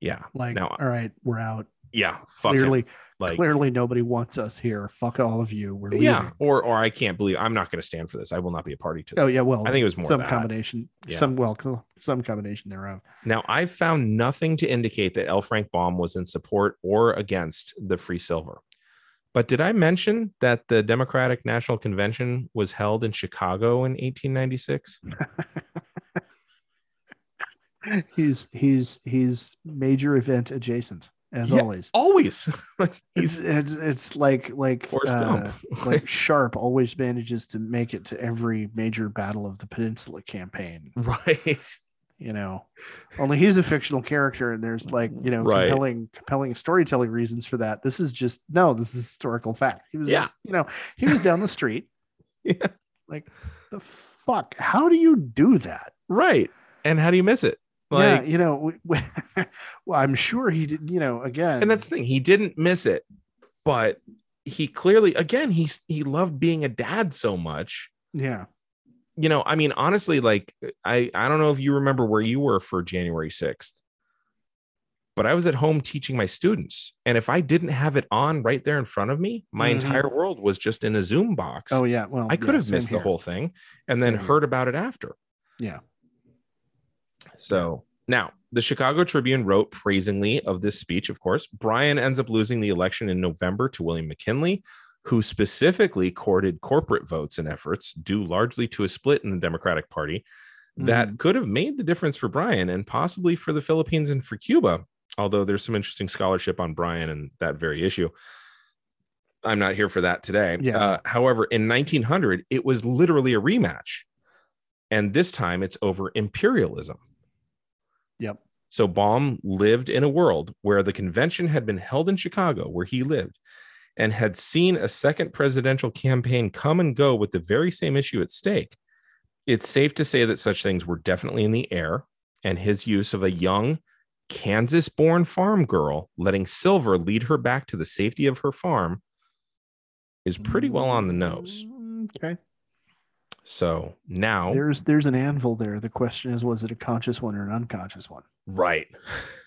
Speaker 2: Yeah.
Speaker 1: Like
Speaker 2: Now-
Speaker 1: all right, we're out.
Speaker 2: Yeah. Fuck him.
Speaker 1: Clearly,
Speaker 2: Like
Speaker 1: clearly nobody wants us here. Fuck all of you. We're leaving.
Speaker 2: yeah. Or or I can't believe I'm not going to stand for this. I will not be a party to oh, this.
Speaker 1: Oh yeah. Well,
Speaker 2: I think it was more
Speaker 1: some combination.
Speaker 2: Yeah.
Speaker 1: Some well, some combination thereof.
Speaker 2: Now, I've found nothing to indicate that L. Frank Baum was in support or against the free silver. But did I mention that the Democratic National Convention was held in Chicago in 1896?
Speaker 1: he's he's he's major event adjacent as
Speaker 2: Yeah.
Speaker 1: always.
Speaker 2: Always. like
Speaker 1: It's, it's it's like like uh, like Sharpe always manages to make it to every major battle of the Peninsula campaign.
Speaker 2: right.
Speaker 1: You know, only he's a fictional character, and there's like you know
Speaker 2: Right.
Speaker 1: compelling compelling storytelling reasons for that. This is just no, this is historical fact. He was
Speaker 2: Yeah.
Speaker 1: just, you know he was down the street.
Speaker 2: Yeah.
Speaker 1: Like the fuck? How do you do that?
Speaker 2: Right. And how do you miss it? Like,
Speaker 1: yeah, you know, we, we, well, I'm sure he did. You know, again,
Speaker 2: and that's the thing. He didn't miss it, but he clearly, again, he's he loved being a dad so much
Speaker 1: yeah.
Speaker 2: you know, I mean, honestly, like I I don't know if you remember where you were for January 6th, but I was at home teaching my students. And if I didn't have it on right there in front of me, my
Speaker 1: Mhm.
Speaker 2: entire world was just in a Zoom box.
Speaker 1: Oh yeah. Well,
Speaker 2: I could
Speaker 1: yeah,
Speaker 2: have missed the whole thing and then
Speaker 1: Same here.
Speaker 2: heard about it after.
Speaker 1: Yeah.
Speaker 2: So now the Chicago Tribune wrote praisingly of this speech, of course. Bryan ends up losing the election in November to William McKinley, who specifically courted corporate votes and efforts due largely to a split in the Democratic Party that
Speaker 1: Mhm.
Speaker 2: could have made the difference for Bryan and possibly for the Philippines and for Cuba. Although there's some interesting scholarship on Bryan and that very issue. I'm not here for that today.
Speaker 1: Yeah.
Speaker 2: Uh, however, in 1900, it was literally a rematch. And this time it's over imperialism.
Speaker 1: Yep.
Speaker 2: So Baum lived in a world where the convention had been held in Chicago, where he lived, and had seen a second presidential campaign come and go with the very same issue at stake. It's safe to say that such things were definitely in the air, and his use of a young Kansas born farm girl letting Silver lead her back to the safety of her farm is pretty well on the nose.
Speaker 1: Mm, Okay.
Speaker 2: So now,
Speaker 1: There's there's an anvil there. The question is, was it a conscious one or an unconscious one?
Speaker 2: right.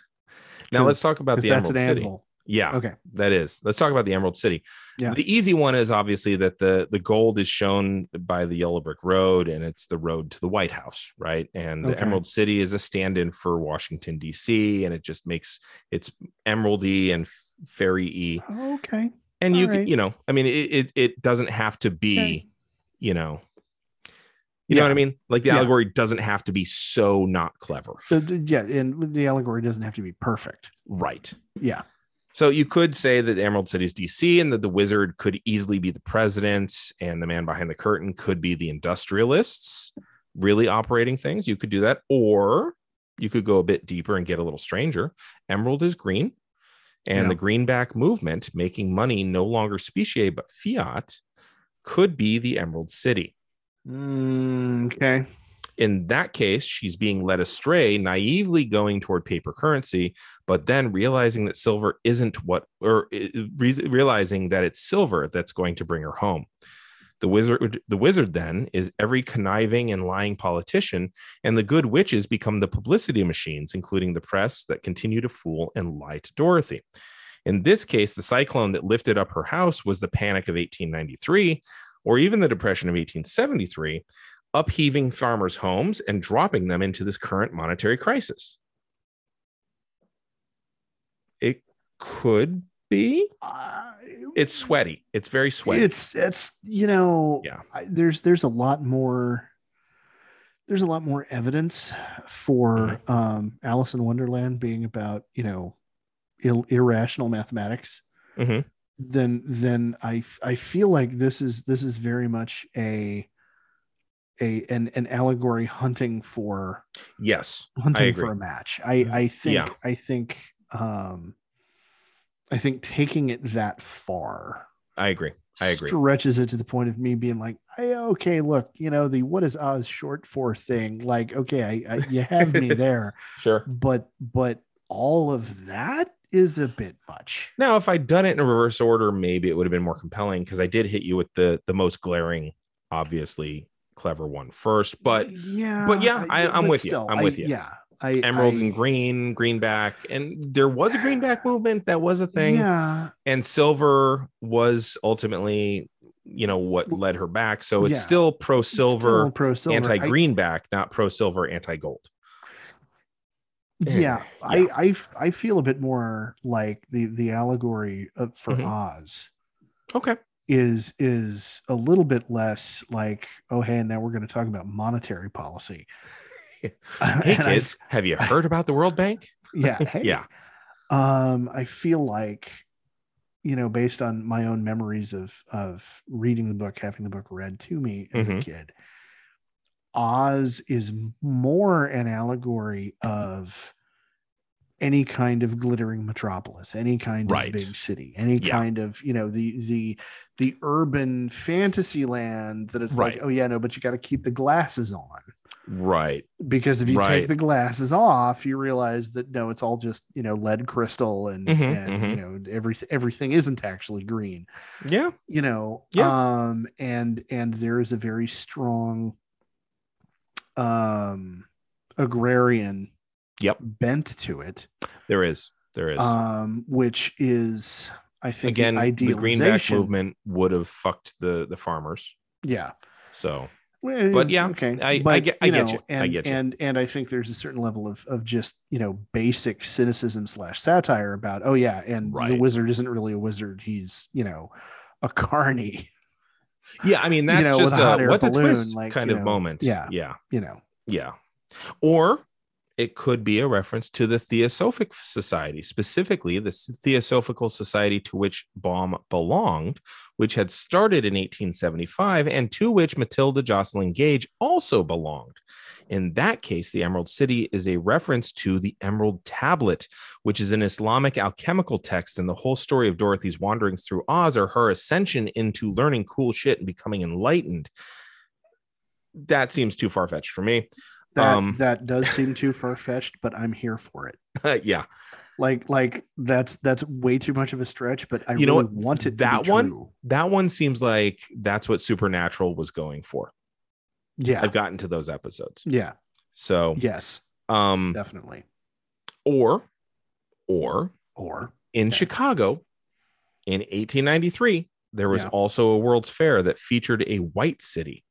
Speaker 2: now let's talk about the
Speaker 1: that's
Speaker 2: Emerald
Speaker 1: an
Speaker 2: City.
Speaker 1: anvil.
Speaker 2: Yeah.
Speaker 1: Okay.
Speaker 2: That is. Let's talk about the Emerald City.
Speaker 1: Yeah.
Speaker 2: The easy one is obviously that the the gold is shown by the yellow brick road and it's the road to the White House, right? And the Emerald City is a stand-in for Washington D.C. and it just makes it's emeraldy and fairy y.
Speaker 1: Okay.
Speaker 2: And you
Speaker 1: All
Speaker 2: can, you know, I mean, it it, it doesn't have to be,
Speaker 1: Okay.
Speaker 2: you know, you know what I mean? Like the
Speaker 1: Yeah.
Speaker 2: allegory doesn't have to be so not clever,
Speaker 1: So, d- yeah, and the allegory doesn't have to be perfect.
Speaker 2: right?
Speaker 1: Yeah.
Speaker 2: So you could say that Emerald City is DC and that the wizard could easily be the president and the man behind the curtain could be the industrialists really operating things. You could do that. Or you could go a bit deeper and get a little stranger. Emerald is green and
Speaker 1: Yeah.
Speaker 2: the greenback movement making money no longer specie but fiat could be the Emerald City.
Speaker 1: Mm, okay.
Speaker 2: In that case, she's being led astray, naively going toward paper currency, but then realizing that silver isn't what, or uh, re- realizing that it's silver that's going to bring her home. The wizard, the wizard then is every conniving and lying politician, and the good witches become the publicity machines, including the press that continue to fool and lie to Dorothy. In this case, the cyclone that lifted up her house was the panic of 1893, or even the depression of 1873, upheaving farmers' homes and dropping them into this current monetary crisis. It could be.
Speaker 1: Uh,
Speaker 2: It's sweaty. It's very sweaty.
Speaker 1: It's it's you know
Speaker 2: Yeah.
Speaker 1: I, there's there's a lot more there's a lot more evidence for
Speaker 2: Mm-hmm.
Speaker 1: um, Alice in Wonderland being about you know Ill, irrational mathematics
Speaker 2: Mhm.
Speaker 1: Than I I feel like this is this is very much a a an, an allegory hunting for
Speaker 2: yes.
Speaker 1: hunting for a match. I I think
Speaker 2: Yeah.
Speaker 1: I think um I think taking it that far
Speaker 2: I agree. I agree.
Speaker 1: stretches it to the point of me being like, "Hey, okay, look, you know, the what is Oz short for thing? Like, okay, I, I you have me there,
Speaker 2: Sure.
Speaker 1: but but all of that is a bit much.
Speaker 2: Now, if I'd done it in a reverse order, maybe it would have been more compelling because I did hit you with the the most glaring, obviously clever one first. But
Speaker 1: yeah,
Speaker 2: but yeah, I- I'm
Speaker 1: but
Speaker 2: with you. I'm
Speaker 1: I-
Speaker 2: with you.
Speaker 1: Yeah, I
Speaker 2: emeralds
Speaker 1: I,
Speaker 2: and green, greenback, and there was a greenback movement. That was a thing.
Speaker 1: Yeah,
Speaker 2: and silver was ultimately you know what led her back so it's
Speaker 1: Yeah.
Speaker 2: still pro silver
Speaker 1: pro silver,
Speaker 2: anti greenback not pro silver anti gold
Speaker 1: yeah,
Speaker 2: Yeah.
Speaker 1: I, I I feel a bit more like the the allegory of, for
Speaker 2: Mhm.
Speaker 1: Oz
Speaker 2: okay
Speaker 1: is is a little bit less like oh hey now we're going to talk about monetary policy
Speaker 2: hey
Speaker 1: And I-
Speaker 2: kids have you heard about the world bank
Speaker 1: yeah hey.
Speaker 2: yeah
Speaker 1: um i feel like you know based on my own memories of of reading the book having the book read to me as
Speaker 2: Mhm.
Speaker 1: a kid oz is more an allegory of any kind of glittering metropolis any kind
Speaker 2: Right.
Speaker 1: of big city any
Speaker 2: Yeah.
Speaker 1: kind of you know the the the urban fantasy land that it's
Speaker 2: Right.
Speaker 1: like oh yeah no but you got to keep the glasses on
Speaker 2: right
Speaker 1: because if you
Speaker 2: Right.
Speaker 1: take the glasses off you realize that no it's all just you know lead crystal and
Speaker 2: Mhm,
Speaker 1: and you
Speaker 2: mhm.
Speaker 1: know everything everything isn't actually green
Speaker 2: yeah
Speaker 1: you know
Speaker 2: Yeah.
Speaker 1: um and and there is a very strong um agrarian
Speaker 2: Yep.
Speaker 1: bent to it
Speaker 2: there is there is
Speaker 1: um which is i think
Speaker 2: again
Speaker 1: the,
Speaker 2: the greenback movement would have fucked the the farmers
Speaker 1: yeah
Speaker 2: so
Speaker 1: Well,
Speaker 2: But yeah,
Speaker 1: okay.
Speaker 2: I- I
Speaker 1: but,
Speaker 2: get- I get
Speaker 1: know,
Speaker 2: you. I
Speaker 1: And,
Speaker 2: get you.
Speaker 1: And and I think there's a certain level of of just you know basic cynicism slash satire about oh yeah, and the wizard isn't really a wizard. He's you know a carny.
Speaker 2: Yeah i mean that's
Speaker 1: know,
Speaker 2: just
Speaker 1: a
Speaker 2: a what the twist
Speaker 1: like,
Speaker 2: kind of
Speaker 1: know,
Speaker 2: moment
Speaker 1: yeah.
Speaker 2: yeah
Speaker 1: You know.
Speaker 2: Yeah. Or it could be a reference to the Theosophic Society, specifically the Theosophical Society to which Baum belonged, which had started in 1875 and to which Matilda Joslyn Gage also belonged. In that case, the Emerald City is a reference to the Emerald Tablet, which is an Islamic alchemical text, and the whole story of Dorothy's wanderings through Oz or her ascension into learning cool shit and becoming enlightened. That seems too far fetched for me.
Speaker 1: That
Speaker 2: Um,
Speaker 1: that does seem too far fetched, but I'm here for it.
Speaker 2: yeah.
Speaker 1: Like like that's that's way too much of a stretch, but I
Speaker 2: You know
Speaker 1: really
Speaker 2: what?
Speaker 1: want it
Speaker 2: That one-
Speaker 1: true.
Speaker 2: That one seems like that's what Supernatural was going for.
Speaker 1: Yeah.
Speaker 2: I've gotten to those episodes.
Speaker 1: yeah.
Speaker 2: So,
Speaker 1: Yes.
Speaker 2: um,
Speaker 1: Definitely.
Speaker 2: or, or
Speaker 1: Or
Speaker 2: in
Speaker 1: Okay.
Speaker 2: Chicago in 1893, there was
Speaker 1: Yeah.
Speaker 2: also a World's Fair that featured a white city.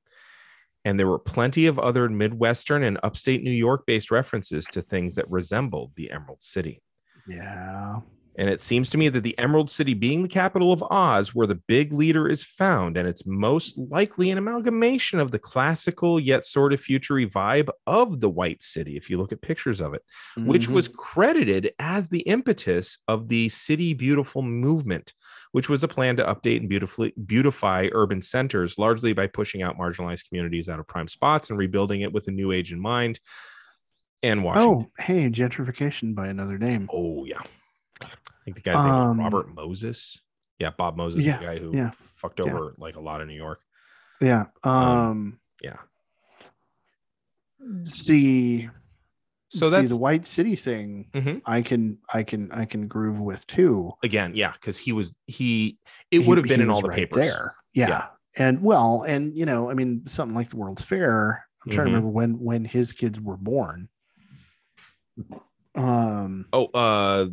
Speaker 2: And there were plenty of other Midwestern and upstate New York based references to things that resembled the Emerald City.
Speaker 1: yeah.
Speaker 2: And it seems to me that the Emerald City, being the capital of Oz, where the big leader is found, and it's most likely an amalgamation of the classical yet sort of futury vibe of the White City, if you look at pictures of it, which
Speaker 1: Mhm.
Speaker 2: was credited as the impetus of the City Beautiful movement, which was a plan to update and beautifully beautify urban centers, largely by pushing out marginalized communities out of prime spots and rebuilding it with a new age in mind. And Washington.
Speaker 1: Oh, hey, gentrification by another name.
Speaker 2: Oh yeah. I think the guy's name
Speaker 1: Um,
Speaker 2: was Robert Moses. Yeah, Bob Moses,
Speaker 1: yeah,
Speaker 2: the guy who
Speaker 1: yeah,
Speaker 2: fucked
Speaker 1: yeah.
Speaker 2: over like a lot of New York.
Speaker 1: Yeah. Um,
Speaker 2: Yeah.
Speaker 1: see
Speaker 2: So
Speaker 1: see the white city thing
Speaker 2: Mhm.
Speaker 1: I can I can I can groove with too.
Speaker 2: again, yeah, because he was he it
Speaker 1: He-
Speaker 2: would have been in all the
Speaker 1: right
Speaker 2: papers.
Speaker 1: there. Yeah.
Speaker 2: Yeah.
Speaker 1: and well, and you know, I mean, something like the World's Fair. I'm trying
Speaker 2: Mhm.
Speaker 1: to remember when when his kids were born. Um.
Speaker 2: Oh, uh,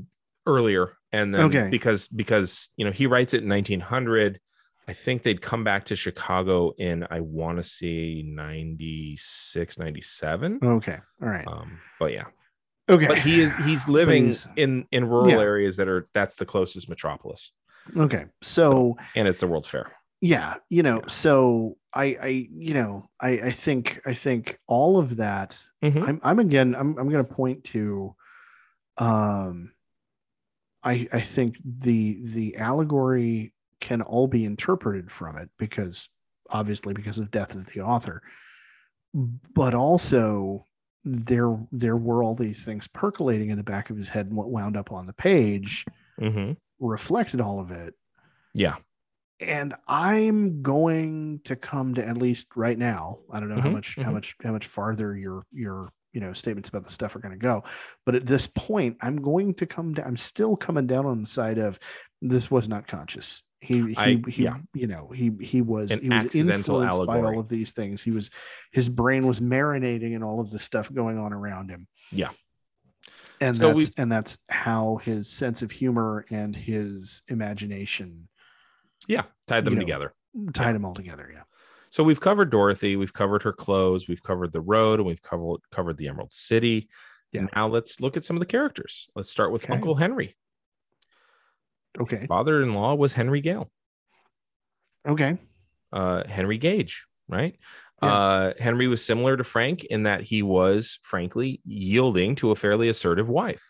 Speaker 2: earlier, and then
Speaker 1: Okay.
Speaker 2: because because you know he writes it in 1900. I think they'd come back to Chicago in I want to say 96, 97.
Speaker 1: Okay. All right.
Speaker 2: Um, but yeah,
Speaker 1: Okay.
Speaker 2: but he is he's living
Speaker 1: he's-
Speaker 2: in in rural
Speaker 1: Yeah.
Speaker 2: areas that are that's the closest metropolis,
Speaker 1: okay. So
Speaker 2: and it's the World's Fair.
Speaker 1: yeah, you know,
Speaker 2: Yeah.
Speaker 1: so I I you know I I think I think all of that.
Speaker 2: Mhm.
Speaker 1: I'm I'm again I'm I'm going to point to, um, I I think the the allegory can all be interpreted from it because obviously because of death of the author, but also there there were all these things percolating in the back of his head and what wound up on the page
Speaker 2: Mhm.
Speaker 1: reflected all of it
Speaker 2: Yeah.
Speaker 1: and i'm going to come to at least right now i don't know how
Speaker 2: Mhm,
Speaker 1: much how
Speaker 2: mhm.
Speaker 1: much how much farther your your you know statements about the stuff are going to go but at this point i'm going to come down i'm still coming down on the side of this was not conscious he he,
Speaker 2: I-
Speaker 1: he
Speaker 2: yeah.
Speaker 1: you know he he was
Speaker 2: An
Speaker 1: he was influenced by all of these things he was his brain was marinating in all of the stuff going on around him
Speaker 2: Yeah.
Speaker 1: and
Speaker 2: So
Speaker 1: that's and that's how his sense of humor and his imagination
Speaker 2: Yeah. Tied them
Speaker 1: You know,
Speaker 2: together.
Speaker 1: tied
Speaker 2: Yeah.
Speaker 1: them all together yeah
Speaker 2: So we've covered Dorothy, we've covered her clothes, we've covered the road, and we've covered covered the Emerald City.
Speaker 1: Yeah.
Speaker 2: Now let's look at some of the characters. Let's start with
Speaker 1: Okay.
Speaker 2: Uncle Henry.
Speaker 1: okay
Speaker 2: Father-in-law was Henry Gale,
Speaker 1: okay
Speaker 2: uh, Henry Gage, right?
Speaker 1: Yeah.
Speaker 2: Uh, Henry was similar to Frank in that he was, frankly, yielding to a fairly assertive wife.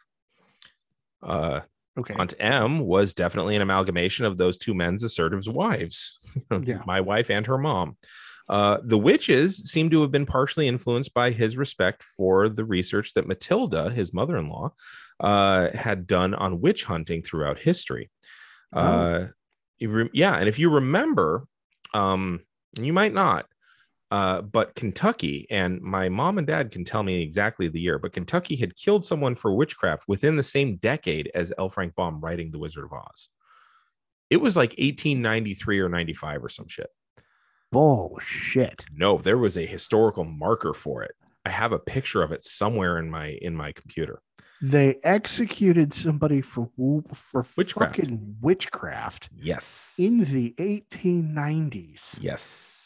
Speaker 2: Uh,
Speaker 1: okay
Speaker 2: Aunt Em was definitely an amalgamation of those two men's assertive wives.
Speaker 1: yeah.
Speaker 2: My wife and her mom. Uh, the witches seem to have been partially influenced by his respect for the research that Matilda, his mother in law, uh, had done on witch hunting throughout history. Uh, re- yeah, and if you remember, um, you might not, uh, but Kentucky, and my mom and dad can tell me exactly the year, but Kentucky had killed someone for witchcraft within the same decade as L. Frank Baum writing The Wizard of Oz. It was like 1893 or 95 or some shit.
Speaker 1: bullshit
Speaker 2: No, there was a historical marker for it. I have a picture of it somewhere in my in my computer.
Speaker 1: they executed somebody for for
Speaker 2: Witchcraft.
Speaker 1: fucking witchcraft
Speaker 2: Yes.
Speaker 1: in the 1890s
Speaker 2: yes.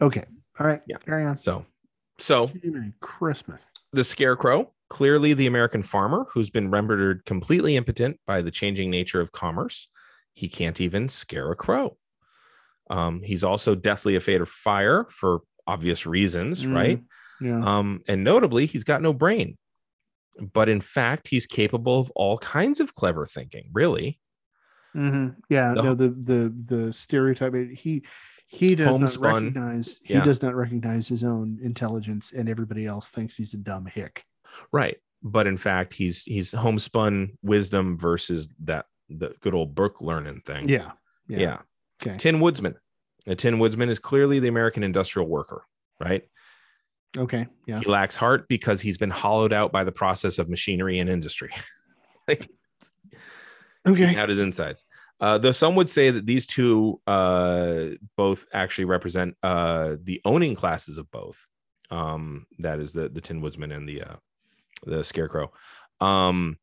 Speaker 1: Okay. All right.
Speaker 2: Yeah.
Speaker 1: carry on.
Speaker 2: So so
Speaker 1: christmas.
Speaker 2: the scarecrow clearly the american farmer who's been rendered completely impotent by the changing nature of commerce he can't even scare a crow. Um, he's also deathly afraid of fire for obvious reasons
Speaker 1: Mm,
Speaker 2: right?
Speaker 1: yeah.
Speaker 2: Um, and notably he's got no brain. But in fact he's capable of all kinds of clever thinking really.
Speaker 1: Hmm yeah
Speaker 2: the-
Speaker 1: no the the the stereotype he he does not
Speaker 2: Homespun.
Speaker 1: recognize he does not recognize his own intelligence and everybody else thinks he's a dumb hick
Speaker 2: right but in fact he's he's homespun wisdom versus that the good old book learning thing
Speaker 1: yeah
Speaker 2: yeah.
Speaker 1: okay
Speaker 2: Tin Woodsman. A Tin Woodsman is clearly the American industrial worker, right?
Speaker 1: okay yeah
Speaker 2: He lacks heart because he's been hollowed out by the process of machinery and industry.
Speaker 1: okay
Speaker 2: out his insides. Uh, though some would say that these two uh, both actually represent uh, the owning classes of both. Um, that is the the Tin Woodsman and the uh, the Scarecrow. Um,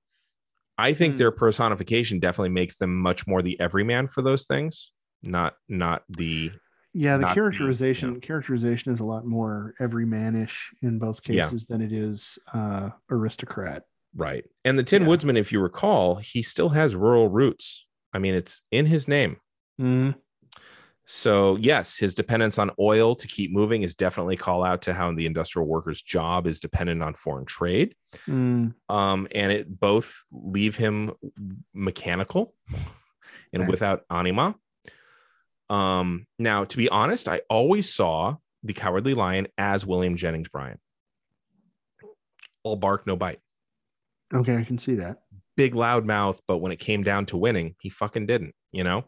Speaker 2: I think
Speaker 1: Hmm.
Speaker 2: their personification definitely makes them much more the everyman for those things, not not the
Speaker 1: yeah the
Speaker 2: not the-
Speaker 1: characterization characterization is a lot more everymanish in both
Speaker 2: Yeah.
Speaker 1: cases than it is uh aristocrat
Speaker 2: Right. And the Tin
Speaker 1: Yeah.
Speaker 2: Woodsman, if you recall, he still has rural roots. I mean, it's in his name.
Speaker 1: Mm,
Speaker 2: So, yes, his dependence on oil to keep moving is definitely call out to how the industrial worker's job is dependent on foreign trade.
Speaker 1: mm,
Speaker 2: Um, and it both leave him mechanical and
Speaker 1: Okay.
Speaker 2: without anima. Um, now, to be honest, I always saw the Cowardly Lion as William Jennings Bryan. All bark, no bite.
Speaker 1: okay i can see that
Speaker 2: big loud mouth, but when it came down to winning, he fucking didn't, you know?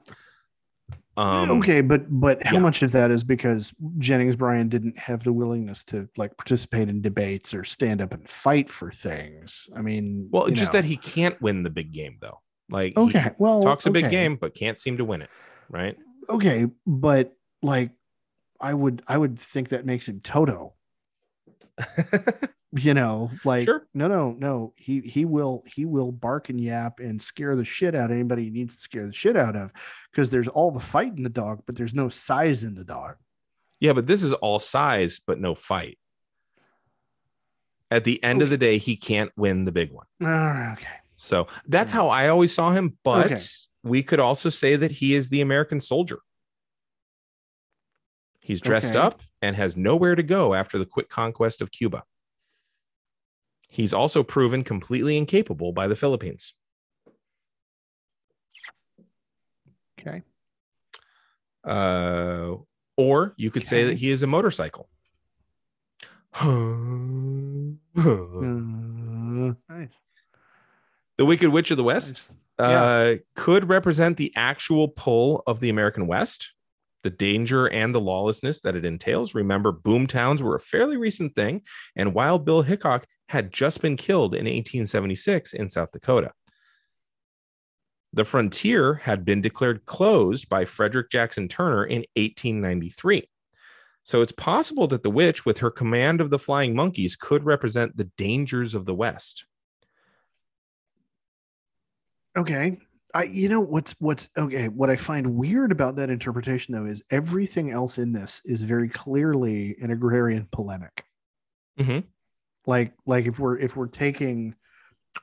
Speaker 2: Um
Speaker 1: okay but but how
Speaker 2: yeah.
Speaker 1: much of that is because jennings bryan didn't have the willingness to like participate in debates or stand up and fight for things i mean
Speaker 2: well, just
Speaker 1: know.
Speaker 2: that he can't win the big game though. Like
Speaker 1: okay well
Speaker 2: talks a big game, but can't seem to win it, right?
Speaker 1: Okay, but like I would I would think that makes him Toto. You know, like
Speaker 2: Sure.
Speaker 1: no no no. He he will he will bark and yap and scare the shit out of anybody he needs to scare the shit out of because there's all the fight in the dog, but there's no size in the dog.
Speaker 2: yeah, but this is all size, but no fight. At the end of the day, he can't win the big one.
Speaker 1: Okay.
Speaker 2: So that's how I always saw him. But
Speaker 1: Okay.
Speaker 2: we could also say that he is the American soldier. He's dressed
Speaker 1: Okay.
Speaker 2: up and has nowhere to go after the quick conquest of Cuba. He's also proven completely incapable by the Philippines.
Speaker 1: Okay.
Speaker 2: Uh, or you could say that he is a motorcycle.
Speaker 1: Nice.
Speaker 2: the Wicked Witch of the West
Speaker 1: nice.
Speaker 2: uh, could represent the actual pull of the American West, the danger and the lawlessness that it entails. Remember, boom towns were a fairly recent thing, and Wild Bill Hickok had just been killed in 1876 in South Dakota. The frontier had been declared closed by Frederick Jackson Turner in 1893. So it's possible that the witch, with her command of the flying monkeys, could represent the dangers of the West.
Speaker 1: Okay. I you know what's what's okay, what I find weird about that interpretation though is everything else in this is very clearly an agrarian polemic.
Speaker 2: Mhm.
Speaker 1: Like like if we're if we're taking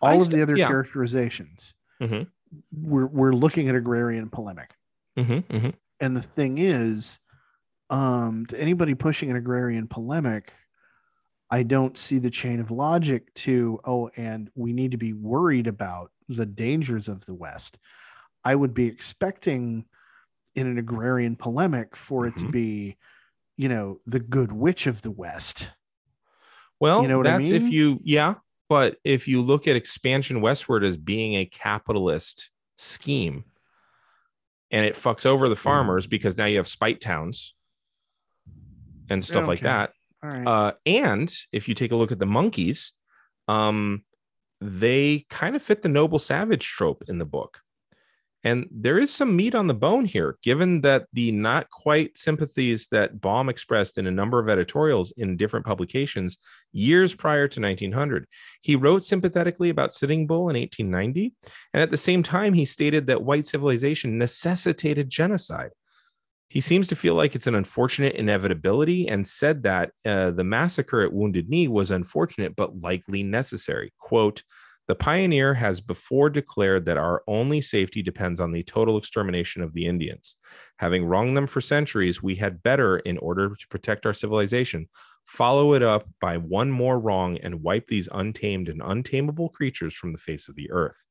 Speaker 2: I
Speaker 1: all of
Speaker 2: st-
Speaker 1: the other
Speaker 2: yeah.
Speaker 1: characterizations,
Speaker 2: Mhm.
Speaker 1: we're we're looking at agrarian polemic.
Speaker 2: Mm-hmm, mm-hmm.
Speaker 1: And the thing is, um, to anybody pushing an agrarian polemic, I don't see the chain of logic to, oh, and we need to be worried about the dangers of the West. I would be expecting in an agrarian polemic for it to
Speaker 2: Mhm.
Speaker 1: be, you know, the good witch of the West.
Speaker 2: Well,
Speaker 1: You know what I
Speaker 2: that's if you, yeah. But if you look at expansion westward as being a capitalist scheme and it fucks over the farmers because now you have spite towns and stuff like that.
Speaker 1: All right.
Speaker 2: Uh, and if you take a look at the monkeys, um, they kind of fit the noble savage trope in the book. And there is some meat on the bone here, given that the not quite sympathies that Baum expressed in a number of editorials in different publications years prior to 1900. He wrote sympathetically about Sitting Bull in 1890. And at the same time, he stated that white civilization necessitated genocide. He seems to feel like it's an unfortunate inevitability and said that uh, the massacre at Wounded Knee was unfortunate but likely necessary. Quote, the pioneer has before declared that our only safety depends on the total extermination of the Indians. Having wronged them for centuries, we had better, in order to protect our civilization, follow it up by one more wrong and wipe these untamed and untamable creatures from the face of the earth.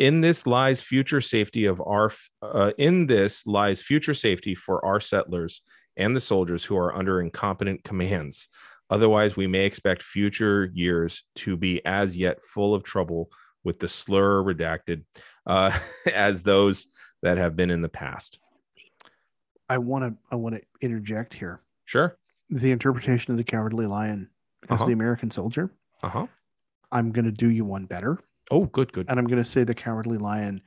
Speaker 2: In this lies future safety of our uh, in this lies future safety for our settlers and the soldiers who are under incompetent commands. Otherwise, we may expect future years to be as yet full of trouble with the slur redacted uh, as those that have been in the past.
Speaker 1: I want to I want to interject here.
Speaker 2: Sure.
Speaker 1: The interpretation of the cowardly lion as
Speaker 2: Uh-huh.
Speaker 1: the American soldier.
Speaker 2: Uh huh.
Speaker 1: I'm going to do you one better.
Speaker 2: Oh, good, good.
Speaker 1: and I'm going to say the cowardly lion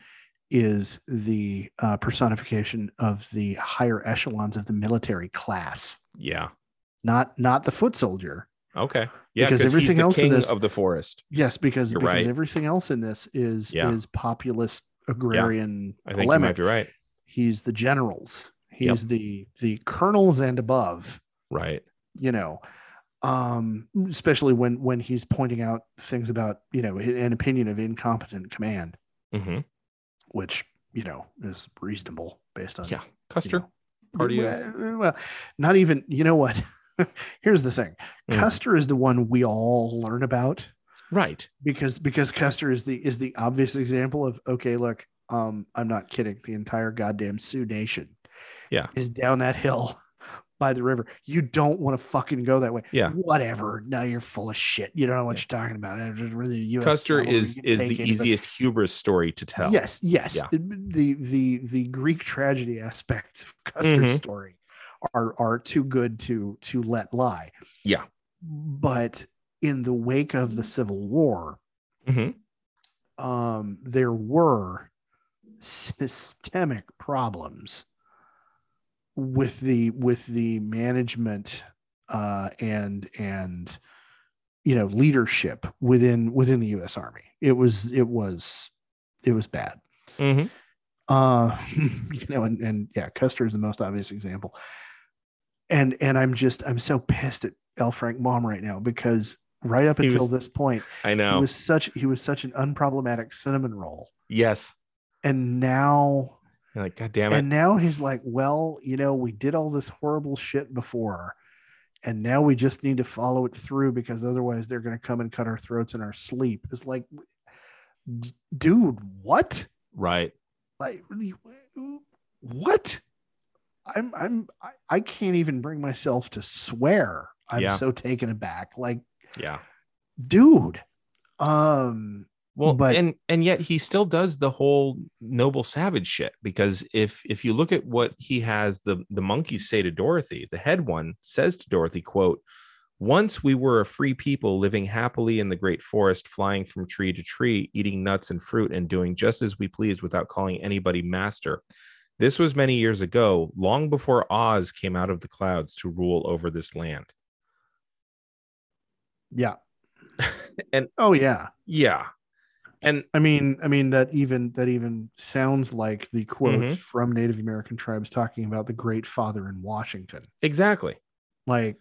Speaker 1: is the uh, personification of the higher echelons of the military class,
Speaker 2: Yeah.
Speaker 1: Not not the foot soldier.
Speaker 2: Okay. Yeah,
Speaker 1: Because everything
Speaker 2: he's the
Speaker 1: else in this-
Speaker 2: of the forest.
Speaker 1: Yes, because
Speaker 2: You're
Speaker 1: because
Speaker 2: right.
Speaker 1: everything else in this is
Speaker 2: Yeah.
Speaker 1: is populist agrarian
Speaker 2: I think you might be right.
Speaker 1: He's the generals. He's the the colonels and above.
Speaker 2: Right.
Speaker 1: You know, um, especially when when he's pointing out things about you know an opinion of incompetent command,
Speaker 2: hmm
Speaker 1: which you know is reasonable based on
Speaker 2: Yeah.
Speaker 1: you
Speaker 2: Custer.
Speaker 1: know,
Speaker 2: Party
Speaker 1: well, well, not even. You know what? Here's the thing.
Speaker 2: Mm.
Speaker 1: Custer is the one we all learn about
Speaker 2: Right.
Speaker 1: because because Custer is the is the obvious example of okay, look, um, I'm not kidding. The entire goddamn Sioux Nation,
Speaker 2: Yeah.
Speaker 1: is down that hill by the river. You don't want to fucking go that way.
Speaker 2: Yeah.
Speaker 1: whatever. Now you're full of shit. You don't know what you're talking about. It's really US
Speaker 2: Custer is is the easiest hubris story to tell.
Speaker 1: Yes, yes.
Speaker 2: Yeah.
Speaker 1: The, the the Greek tragedy aspect of Custer's
Speaker 2: Mhm.
Speaker 1: story are are too good to to let lie.
Speaker 2: Yeah.
Speaker 1: But in the wake of the Civil War,
Speaker 2: hmm
Speaker 1: um, there were systemic problems with the with the management uh, and and you know leadership within within the U.S. Army. It was it was it was bad.
Speaker 2: hmm
Speaker 1: Uh, you know, and and yeah, Custer is the most obvious example. And and I'm just I'm so pissed at L. Frank Baum right now because right up
Speaker 2: He
Speaker 1: until
Speaker 2: was-
Speaker 1: this point
Speaker 2: I know he
Speaker 1: was such he was such an unproblematic cinnamon roll,
Speaker 2: yes.
Speaker 1: and now
Speaker 2: You're like, God damn it.
Speaker 1: and now he's like, well, you know, we did all this horrible shit before, and now we just need to follow it through because otherwise they're going to come and cut our throats in our sleep. It's like, dude, what?
Speaker 2: right.
Speaker 1: Like, what? I'm, I'm, I, can't even bring myself to swear. I'm
Speaker 2: Yeah.
Speaker 1: so taken aback. Like,
Speaker 2: Yeah.
Speaker 1: dude, um,
Speaker 2: Well,
Speaker 1: But-
Speaker 2: and and yet he still does the whole noble savage shit because if if you look at what he has the the monkeys say to Dorothy, the head one says to Dorothy, "quote Once we were a free people living happily in the great forest, flying from tree to tree, eating nuts and fruit, and doing just as we pleased without calling anybody master. This was many years ago, long before Oz came out of the clouds to rule over this land.
Speaker 1: yeah.
Speaker 2: And-
Speaker 1: oh yeah.
Speaker 2: Yeah. And
Speaker 1: I mean, I mean that even that even sounds like the quotes
Speaker 2: Mhm.
Speaker 1: from Native American tribes talking about the Great Father in Washington.
Speaker 2: exactly.
Speaker 1: Like,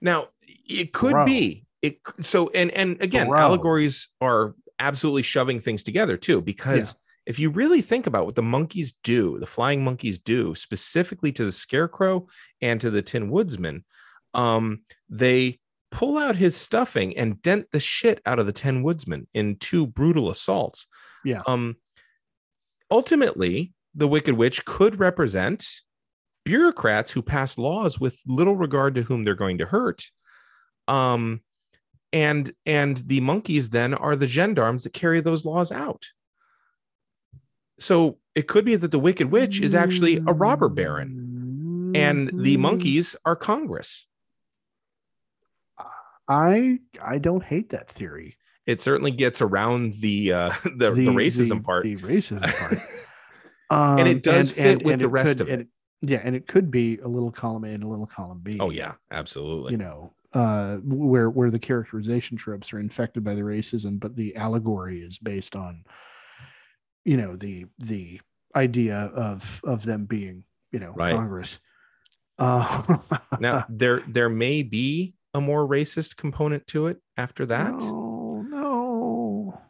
Speaker 2: Now, it could
Speaker 1: Bro.
Speaker 2: be it so and and again,
Speaker 1: Bro.
Speaker 2: allegories are absolutely shoving things together too because if you really think about what the monkeys do, the flying monkeys do specifically to the scarecrow and to the tin woodsman, um they pull out his stuffing and dent the shit out of the tin woodsman in two brutal assaults.
Speaker 1: Yeah.
Speaker 2: Um ultimately, the wicked witch could represent bureaucrats who pass laws with little regard to whom they're going to hurt um and and the monkeys then are the gendarmes that carry those laws out so it could be that the wicked witch is actually a robber baron and
Speaker 1: Mm-hmm.
Speaker 2: the monkeys are congress
Speaker 1: I I don't hate that theory.
Speaker 2: it certainly gets around the uh the, the, racism
Speaker 1: the-
Speaker 2: part
Speaker 1: The racism part. Um,
Speaker 2: And it does fit with the rest
Speaker 1: could-
Speaker 2: of it.
Speaker 1: and yeah, and it could be a little column A and a little column B.
Speaker 2: oh yeah absolutely
Speaker 1: you know uh where where the characterization tropes are infected by the racism but the allegory is based on you know the the idea of of them being you know
Speaker 2: Right.
Speaker 1: congress. Uh
Speaker 2: now there there may be a more racist component to it after that.
Speaker 1: No no.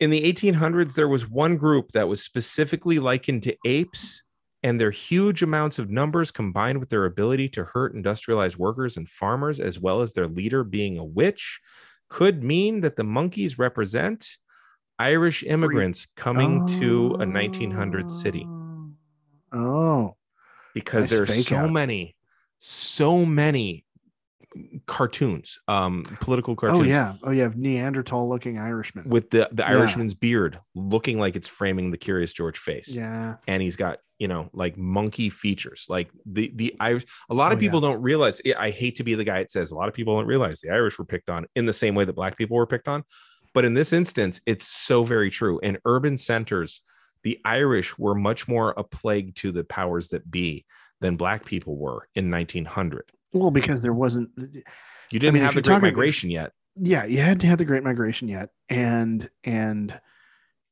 Speaker 2: In the 1800s there was one group that was specifically likened to apes and their huge amounts of numbers combined with their ability to hurt industrialized workers and farmers as well as their leader being a witch could mean that the monkeys represent irish immigrants coming to a 1900 city.
Speaker 1: Oh.
Speaker 2: Because
Speaker 1: Nice
Speaker 2: there are so
Speaker 1: out.
Speaker 2: many so many cartoons um political cartoons
Speaker 1: oh yeah. Oh yeah neanderthal looking irishman.
Speaker 2: with the the
Speaker 1: Yeah.
Speaker 2: irishman's beard looking like it's framing the curious george face.
Speaker 1: Yeah.
Speaker 2: And he's got you know like monkey features. Like the the irish a lot of
Speaker 1: Oh,
Speaker 2: people don't realize i hate to be the guy that says a lot of people don't realize the irish were picked on in the same way that black people were picked on but in this instance it's so very true. In urban centers the irish were much more a plague to the powers that be than black people were in 1900
Speaker 1: well because there wasn't uh,
Speaker 2: you didn't
Speaker 1: mean,
Speaker 2: have the great migration yet.
Speaker 1: Yeah you hadn't had the great migration yet. And and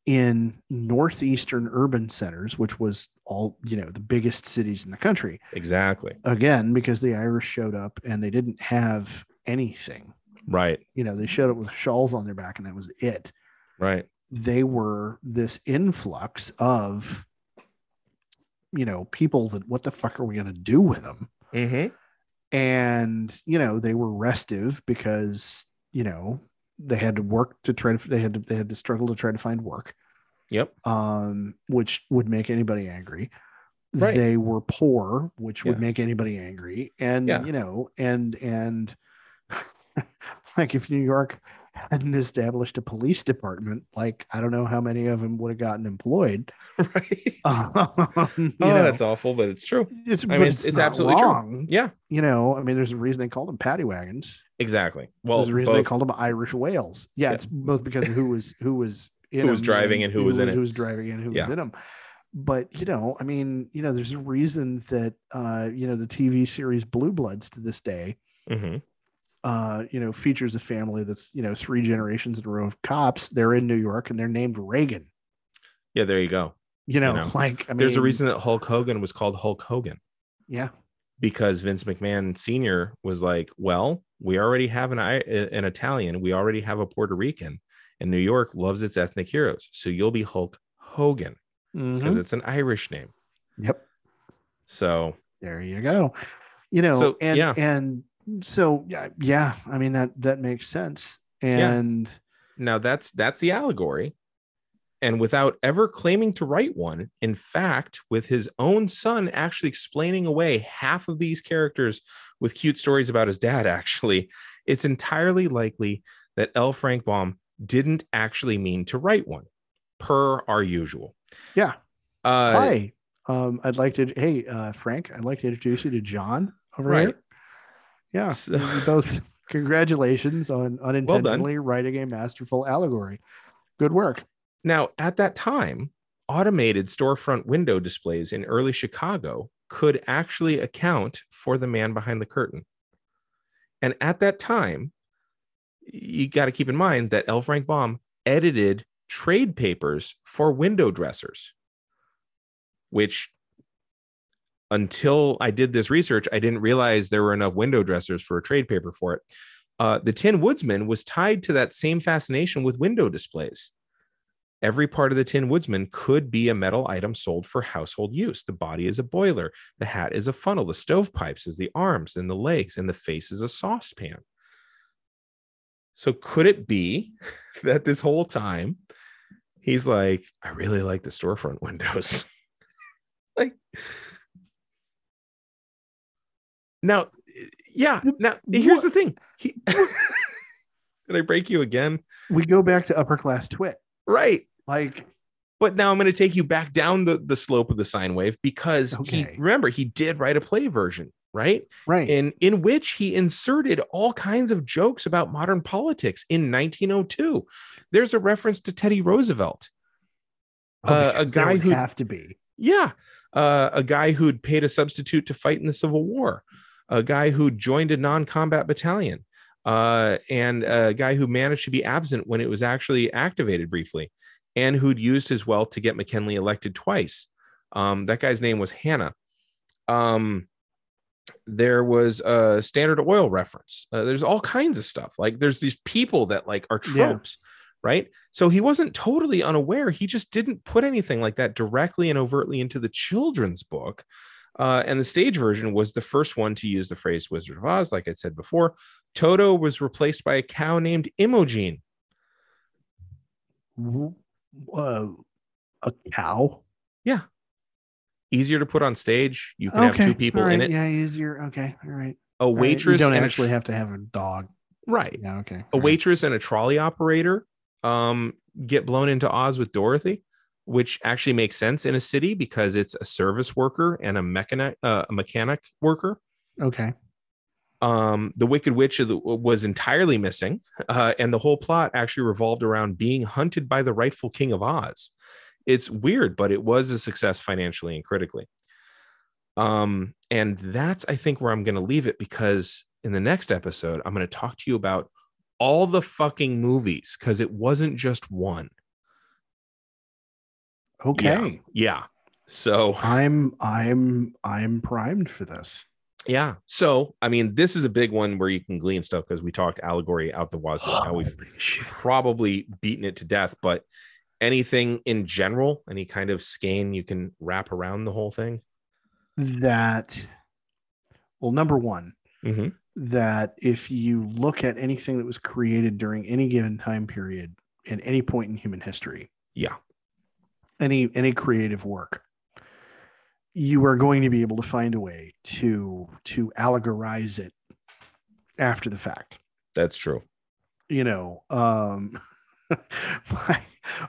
Speaker 1: in northeastern urban centers which was all you know the biggest cities in the country
Speaker 2: exactly.
Speaker 1: again because the irish showed up and they didn't have anything
Speaker 2: right.
Speaker 1: You know they showed up with shawls on their back and that was it.
Speaker 2: Right.
Speaker 1: They were this influx of you know people that what the fuck are we going to do with them
Speaker 2: mm-hmm.
Speaker 1: and you know they were restive because you know they had to work to try to they had to they had to struggle to try to find work.
Speaker 2: Yep.
Speaker 1: Um which would make anybody angry.
Speaker 2: Right.
Speaker 1: they were poor which would make anybody angry. And
Speaker 2: Yeah.
Speaker 1: you know and and like if new york hadn't established a police department like i don't know how many of them would have gotten employed
Speaker 2: right
Speaker 1: um, you
Speaker 2: oh
Speaker 1: know,
Speaker 2: that's awful but it's true
Speaker 1: it's,
Speaker 2: I mean, it's- it's absolutely true. yeah
Speaker 1: you know i mean there's a reason they called them paddy wagons
Speaker 2: exactly well
Speaker 1: There's a reason they called them Irish whales. Yeah,
Speaker 2: Yeah.
Speaker 1: it's both because of who was who was in
Speaker 2: Who was driving and who was in it.
Speaker 1: Who was driving and who
Speaker 2: Yeah.
Speaker 1: was in them. but you know, I mean, you know, there's a reason that uh, you know the TV series Blue Bloods to this day,
Speaker 2: hmm
Speaker 1: uh, you know, features a family that's you know three generations in a row of cops. They're in New York and they're named Reagan.
Speaker 2: Yeah, there you go.
Speaker 1: You know,
Speaker 2: know,
Speaker 1: like I mean,
Speaker 2: There's a reason that Hulk Hogan was called Hulk Hogan
Speaker 1: Yeah,
Speaker 2: because Vince McMahon Sr. was like, well, we already have an an Italian, we already have a Puerto Rican, and New York loves its ethnic heroes. So you'll be Hulk Hogan because
Speaker 1: Mhm.
Speaker 2: it's an Irish name.
Speaker 1: Yep.
Speaker 2: So
Speaker 1: there you go you know
Speaker 2: So,
Speaker 1: and
Speaker 2: yeah.
Speaker 1: and so yeah yeah i mean that that makes sense and
Speaker 2: now that's that's the allegory. And without ever claiming to write one, in fact, with his own son actually explaining away half of these characters with cute stories about his dad, actually, it's entirely likely that L. Frank Baum didn't actually mean to write one, per our usual.
Speaker 1: yeah
Speaker 2: Uh,
Speaker 1: hi um i'd like to hey uh frank i'd like to introduce you to john over
Speaker 2: Right.
Speaker 1: here yeah
Speaker 2: So-
Speaker 1: both congratulations on unintentionally writing a masterful allegory good work
Speaker 2: Now, at that time, automated storefront window displays in early Chicago could actually account for the man behind the curtain. And at that time, you got to keep in mind that L. Frank Baum edited trade papers for window dressers, which until I did this research, I didn't realize there were enough window dressers for a trade paper for it. Uh, the Tin Woodsman was tied to that same fascination with window displays every part of the Tin Woodsman could be a metal item sold for household use. The body is a boiler, the hat is a funnel, the stovepipes is the arms and the legs, and the face is a saucepan. So could it be that this whole time he's like, I really like the storefront windows? like now, yeah. Now here's the thing. He, did I break you again?
Speaker 1: we go back to upper class twit
Speaker 2: Right.
Speaker 1: like
Speaker 2: But now I'm going to take you back down the, the slope of the sine wave because he remember he did write a play version, right?
Speaker 1: right
Speaker 2: In in which he inserted all kinds of jokes about modern politics in 1902. There's a reference to Teddy Roosevelt.
Speaker 1: Oh,
Speaker 2: uh, a guy who-
Speaker 1: have to be
Speaker 2: Yeah. Uh, a guy who'd paid a substitute to fight in the Civil War, a guy who joined a non combat battalion, uh, and a guy who managed to be absent when it was actually activated briefly, and who'd used his wealth to get McKinley elected twice. Um, that guy's name was Hanna. Um, there was a Standard Oil reference. Uh, there's all kinds of stuff. Like there's these people that like are
Speaker 1: Yeah.
Speaker 2: tropes, right? So he wasn't totally unaware. He just didn't put anything like that directly and overtly into the children's book. Uh, and the stage version was the first one to use the phrase Wizard of Oz, like I said before. Toto was replaced by a cow named Imogene.
Speaker 1: W- uh, a cow Yeah.
Speaker 2: Easier to put on stage. You can have two people
Speaker 1: right,
Speaker 2: in it.
Speaker 1: yeah easier okay all right
Speaker 2: A
Speaker 1: All right,
Speaker 2: waitress
Speaker 1: you don't
Speaker 2: a
Speaker 1: actually have to have a dog
Speaker 2: right.
Speaker 1: yeah okay
Speaker 2: a
Speaker 1: all right.
Speaker 2: waitress and a trolley operator um, get blown into Oz with Dorothy, which actually makes sense in a city because it's a service worker and a mechanic, uh, a mechanic worker.
Speaker 1: okay
Speaker 2: Um, the Wicked Witch was entirely missing, uh, and the whole plot actually revolved around being hunted by the rightful king of Oz. It's weird, but it was a success financially and critically. Um, and that's I think where I'm going to leave it because in the next episode I'm going to talk to you about all the fucking movies because it wasn't just one.
Speaker 1: Okay
Speaker 2: Yeah. So
Speaker 1: i'm i'm i'm primed for this
Speaker 2: yeah. So I mean, this is a big one where you can glean stuff because we talked allegory out the wazoo. Now we've
Speaker 1: shit.
Speaker 2: probably beaten it to death, but anything in general, any kind of skein you can wrap around the whole thing.
Speaker 1: that well number one
Speaker 2: Mm-hmm.
Speaker 1: that if you look at anything that was created during any given time period at any point in human history
Speaker 2: Yeah.
Speaker 1: Any any creative work you are going to be able to find a way to to allegorize it after the fact
Speaker 2: That's true.
Speaker 1: you know um my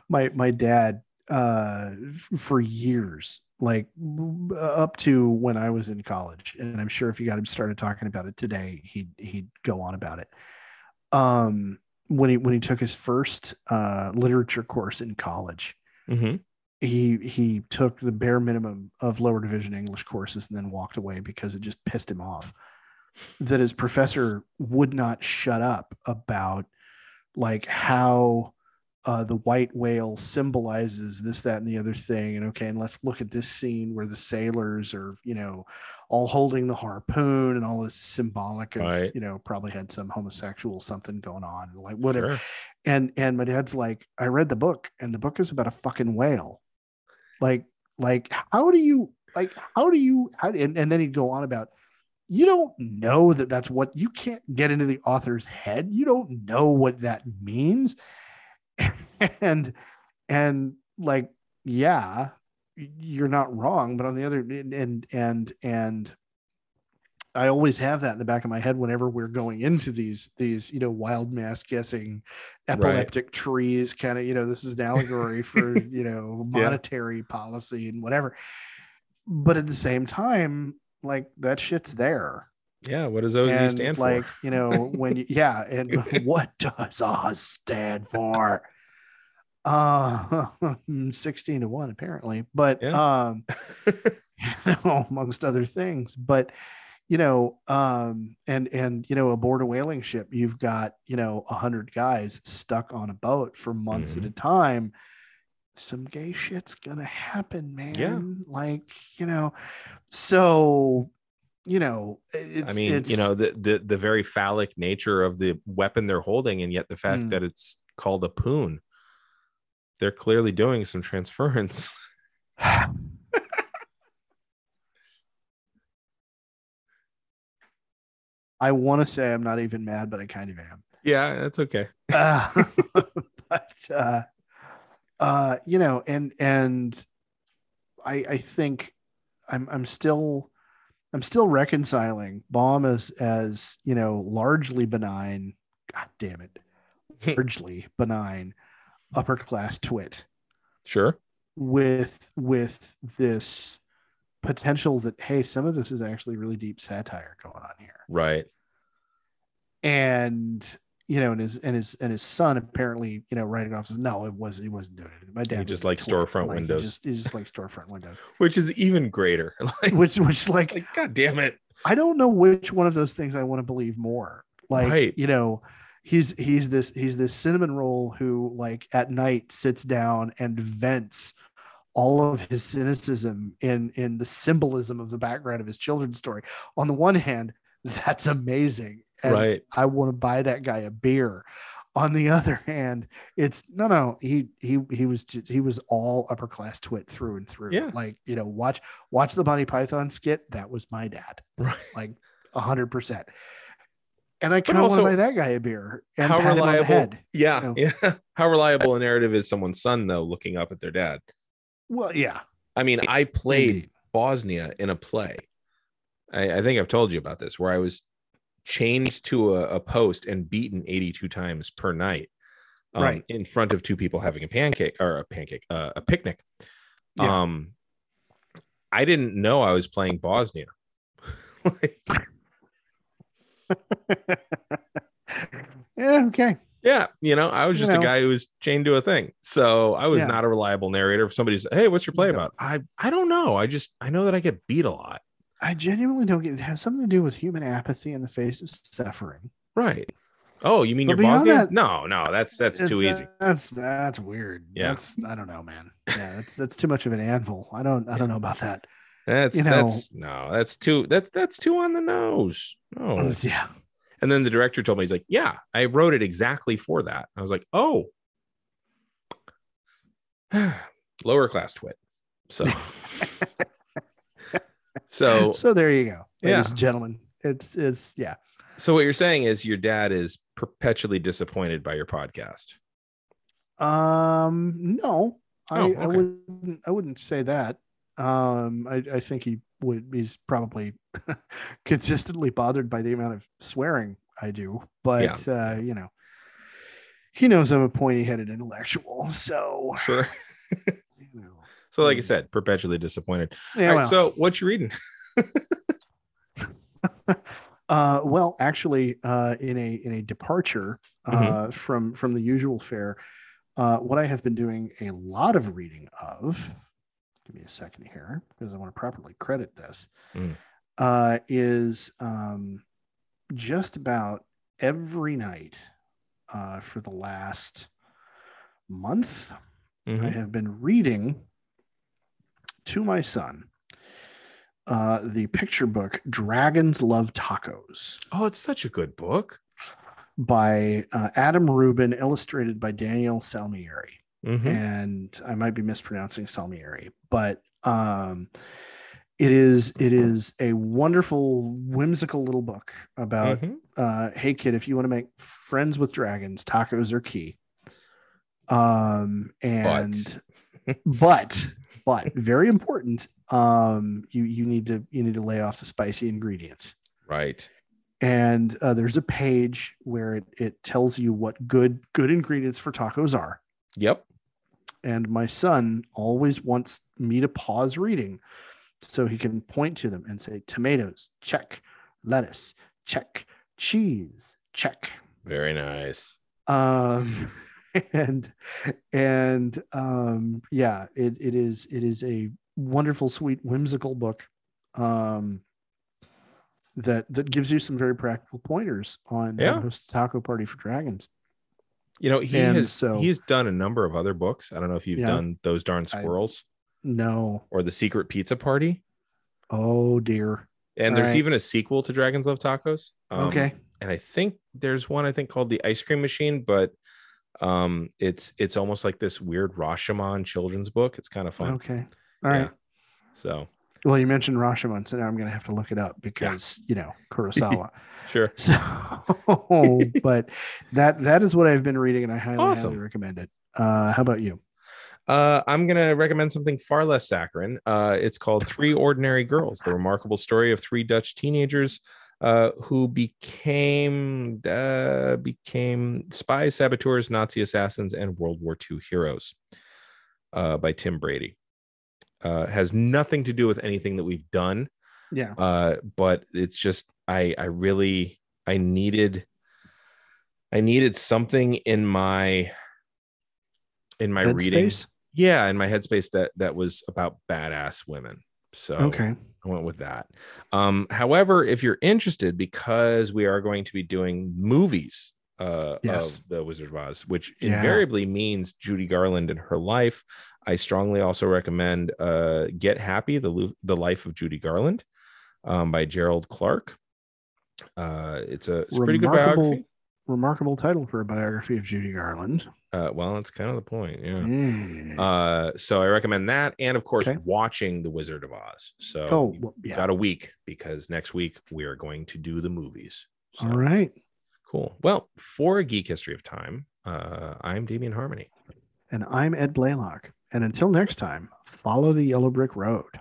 Speaker 1: my my dad uh for years like up to when i was in college and i'm sure if you got him started talking about it today he'd he'd go on about it um when he when he took his first uh literature course in college
Speaker 2: Mm-hmm.
Speaker 1: He he took the bare minimum of lower division English courses and then walked away because it just pissed him off that his professor would not shut up about like how uh, the white whale symbolizes this, that, and the other thing. And okay, and let's look at this scene where the sailors are, you know, all holding the harpoon and all this symbolic of,
Speaker 2: Right.
Speaker 1: you know, probably had some homosexual something going on, like whatever.
Speaker 2: Sure.
Speaker 1: And and my dad's like, I read the book, and the book is about a fucking whale. Like, like, how do you like how do you how and, and then he'd go on about you don't know that that's what you can't get into the author's head. You don't know what that means. And and like yeah you're not wrong but on the other and and and i always have that in the back of my head whenever we're going into these these you know wild mass guessing epileptic trees kind of you know this is an allegory for you know
Speaker 2: Yeah.
Speaker 1: monetary policy and whatever but at the same time like that shit's there
Speaker 2: Yeah. What does OZ
Speaker 1: and
Speaker 2: stand
Speaker 1: like
Speaker 2: for?
Speaker 1: Like you know when you, yeah and what does oz stand for uh 16 to 1 apparently but um you know, amongst other things but you know um and and you know aboard a whaling ship you've got you know a hundred guys stuck on a boat for months
Speaker 2: Mhm.
Speaker 1: at a time some gay shit's gonna happen man like you know so you know it's,
Speaker 2: I mean,
Speaker 1: it's,
Speaker 2: you know, the, the the very phallic nature of the weapon they're holding, and yet the fact
Speaker 1: Mm.
Speaker 2: that it's called a poon. They're clearly doing some transference.
Speaker 1: i want to say i'm not even mad but i kind of am
Speaker 2: Yeah, that's okay.
Speaker 1: uh, but uh, uh, you know, and and I I think I'm I'm still I'm still reconciling Baum as as you know largely benign. God damn it, largely benign upper class twit
Speaker 2: Sure.
Speaker 1: with with this potential that hey some of this is actually really deep satire going on here
Speaker 2: Right.
Speaker 1: and you know, and his and his and his son apparently, you know, writing off says, no, it was he wasn't doing it. My dad he
Speaker 2: just
Speaker 1: was a
Speaker 2: likes
Speaker 1: twit."
Speaker 2: storefront
Speaker 1: Like, he
Speaker 2: windows.
Speaker 1: Just he just like storefront windows.
Speaker 2: Which is even greater. like,
Speaker 1: Which which like
Speaker 2: like, God damn it.
Speaker 1: I don't know which one of those things I want to believe more. Like,
Speaker 2: Right.
Speaker 1: you know, he's he's this he's this cinnamon roll who like at night sits down and vents all of his cynicism in in the symbolism of the background of his children's story. On the one hand, that's amazing. And
Speaker 2: right.
Speaker 1: I want to buy that guy a beer. On the other hand, it's no, no. He he he was just, he was all upper class twit through and through.
Speaker 2: Yeah.
Speaker 1: Like you know, watch watch the Monty Python skit. That was my dad,
Speaker 2: Right.
Speaker 1: like a hundred percent. And I kind of want to buy that guy a beer and
Speaker 2: How
Speaker 1: pat him on the
Speaker 2: reliable? Yeah.
Speaker 1: know.
Speaker 2: Yeah. How reliable a narrative is someone's son though, looking up at their dad?
Speaker 1: Well, yeah,
Speaker 2: I mean, I played
Speaker 1: indeed.
Speaker 2: Bosnia in a play. I, I think I've told you about this, where I was chained to a, a post and beaten 82 times per night, um,
Speaker 1: Right.
Speaker 2: in front of two people having a pancake or a pancake, uh, a picnic.
Speaker 1: Yeah.
Speaker 2: Um, I didn't know I was playing Bosnia. Like,
Speaker 1: yeah. Okay.
Speaker 2: Yeah, you know, I was
Speaker 1: You
Speaker 2: just
Speaker 1: know.
Speaker 2: a guy who was chained to a thing, so I was
Speaker 1: Yeah.
Speaker 2: not a reliable narrator. If somebody said, "Hey, what's your play
Speaker 1: Yeah.
Speaker 2: about?" I I don't know. I just I know that I get beat a lot.
Speaker 1: I genuinely don't get it. has something to do with human apathy in the face of suffering.
Speaker 2: Right. Oh, you mean
Speaker 1: But
Speaker 2: you're
Speaker 1: beyond that-
Speaker 2: no, no, that's that's too easy.
Speaker 1: That's that's weird.
Speaker 2: Yeah.
Speaker 1: That's I don't know, man. Yeah, that's that's too much of an anvil. I don't I don't know about that.
Speaker 2: That's
Speaker 1: you know-
Speaker 2: that's no, that's too that's that's too on the nose. Oh
Speaker 1: Yeah.
Speaker 2: And then the director told me he's like, "Yeah, I wrote it exactly for that." I was like, "Oh, lower class twit." So, so,
Speaker 1: So there you go, ladies
Speaker 2: Yeah.
Speaker 1: and gentlemen. It's it's yeah.
Speaker 2: so what you're saying is your dad is perpetually disappointed by your podcast.
Speaker 1: Um no, I,
Speaker 2: Oh,
Speaker 1: I
Speaker 2: okay.
Speaker 1: wouldn't I wouldn't say that. Um I, I think he would he's probably consistently bothered by the amount of swearing I do, but uh, you know, he knows I'm a pointy headed intellectual. So
Speaker 2: Sure.
Speaker 1: you know.
Speaker 2: So, like I said, perpetually disappointed.
Speaker 1: Yeah,
Speaker 2: All right.
Speaker 1: well.
Speaker 2: So, what you reading?
Speaker 1: uh, well, actually, uh, in a in a departure uh,
Speaker 2: Mm-hmm.
Speaker 1: from from the usual fare, uh, what I have been doing a lot of reading of, give me a second here because I want to properly credit this,
Speaker 2: Mm.
Speaker 1: uh, is um, just about every night uh, for the last month, I
Speaker 2: Mhm.
Speaker 1: have been reading to my son uh, the picture book Dragons Love Tacos
Speaker 2: Oh, it's such a good book.
Speaker 1: by uh, Adam Rubin, illustrated by Daniel Salmieri.
Speaker 2: Mhm.
Speaker 1: And I might be mispronouncing Salmieri, but um, it is it is a wonderful, whimsical little book about
Speaker 2: Mhm.
Speaker 1: uh, hey kid, if you want to make friends with dragons, tacos are key. Um, and but but very important. Um, you you need to you need to lay off the spicy ingredients.
Speaker 2: Right.
Speaker 1: And uh, there's a page where it it tells you what good good ingredients for tacos are.
Speaker 2: Yep.
Speaker 1: And my son always wants me to pause reading so he can point to them and say tomatoes, check, lettuce, check, cheese, check.
Speaker 2: Very nice.
Speaker 1: um and and um yeah it, it is it is a wonderful sweet whimsical book um that that gives you some very practical pointers on
Speaker 2: Yeah.
Speaker 1: host a taco party for dragons
Speaker 2: You know, he
Speaker 1: And
Speaker 2: has
Speaker 1: so-
Speaker 2: he's done a number of other books. I don't know if you've
Speaker 1: Yeah.
Speaker 2: done those darn
Speaker 1: I-
Speaker 2: squirrels
Speaker 1: no
Speaker 2: or the secret pizza party.
Speaker 1: oh dear
Speaker 2: And there's
Speaker 1: Alright.
Speaker 2: even a sequel to Dragons Love Tacos. Um,
Speaker 1: okay
Speaker 2: And I think there's one I think called the Ice Cream Machine, but um it's it's almost like this weird Rashomon children's book. It's kind of fun.
Speaker 1: okay all right
Speaker 2: Yeah. So
Speaker 1: well you mentioned rashomon so now i'm gonna have to look it up because you know kurosawa
Speaker 2: sure.
Speaker 1: So, but that that is what I've been reading, and I highly,
Speaker 2: Awesome.
Speaker 1: highly recommend it. Uh, how about you?
Speaker 2: Uh, I'm gonna recommend something far less saccharine. Uh, it's called Three Ordinary Girls: The Remarkable Story of Three Dutch Teenagers uh, who became uh, became spies, saboteurs, Nazi assassins, and World War II heroes. Uh, by Tim Brady. Uh, has nothing to do with anything that we've done,
Speaker 1: Yeah,
Speaker 2: uh, but it's just I I really I needed I needed something in my in my reading.
Speaker 1: Headspace?
Speaker 2: yeah in my headspace that that was about badass women. So
Speaker 1: Okay.
Speaker 2: i went with that. Um however if you're interested because we are going to be doing movies uh
Speaker 1: Yes.
Speaker 2: of the wizard of oz which
Speaker 1: Yeah.
Speaker 2: invariably means judy garland and her life i strongly also recommend uh get happy the the life of judy garland um by gerald clarke uh it's a, it's a pretty good
Speaker 1: Remarkable-
Speaker 2: biography
Speaker 1: Remarkable title for a biography of Judy Garland.
Speaker 2: uh well that's kind of the point yeah
Speaker 1: Mm.
Speaker 2: Uh, so I recommend that, and of course,
Speaker 1: Okay.
Speaker 2: watching The Wizard of Oz. So
Speaker 1: oh, well, yeah.
Speaker 2: got a week because next week we are going to do the movies. So,
Speaker 1: All right.
Speaker 2: Cool. Well, for geek history of time, uh, I'm Damian Harmony.
Speaker 1: And I'm Ed Blaylock. And until next time, follow the yellow brick road.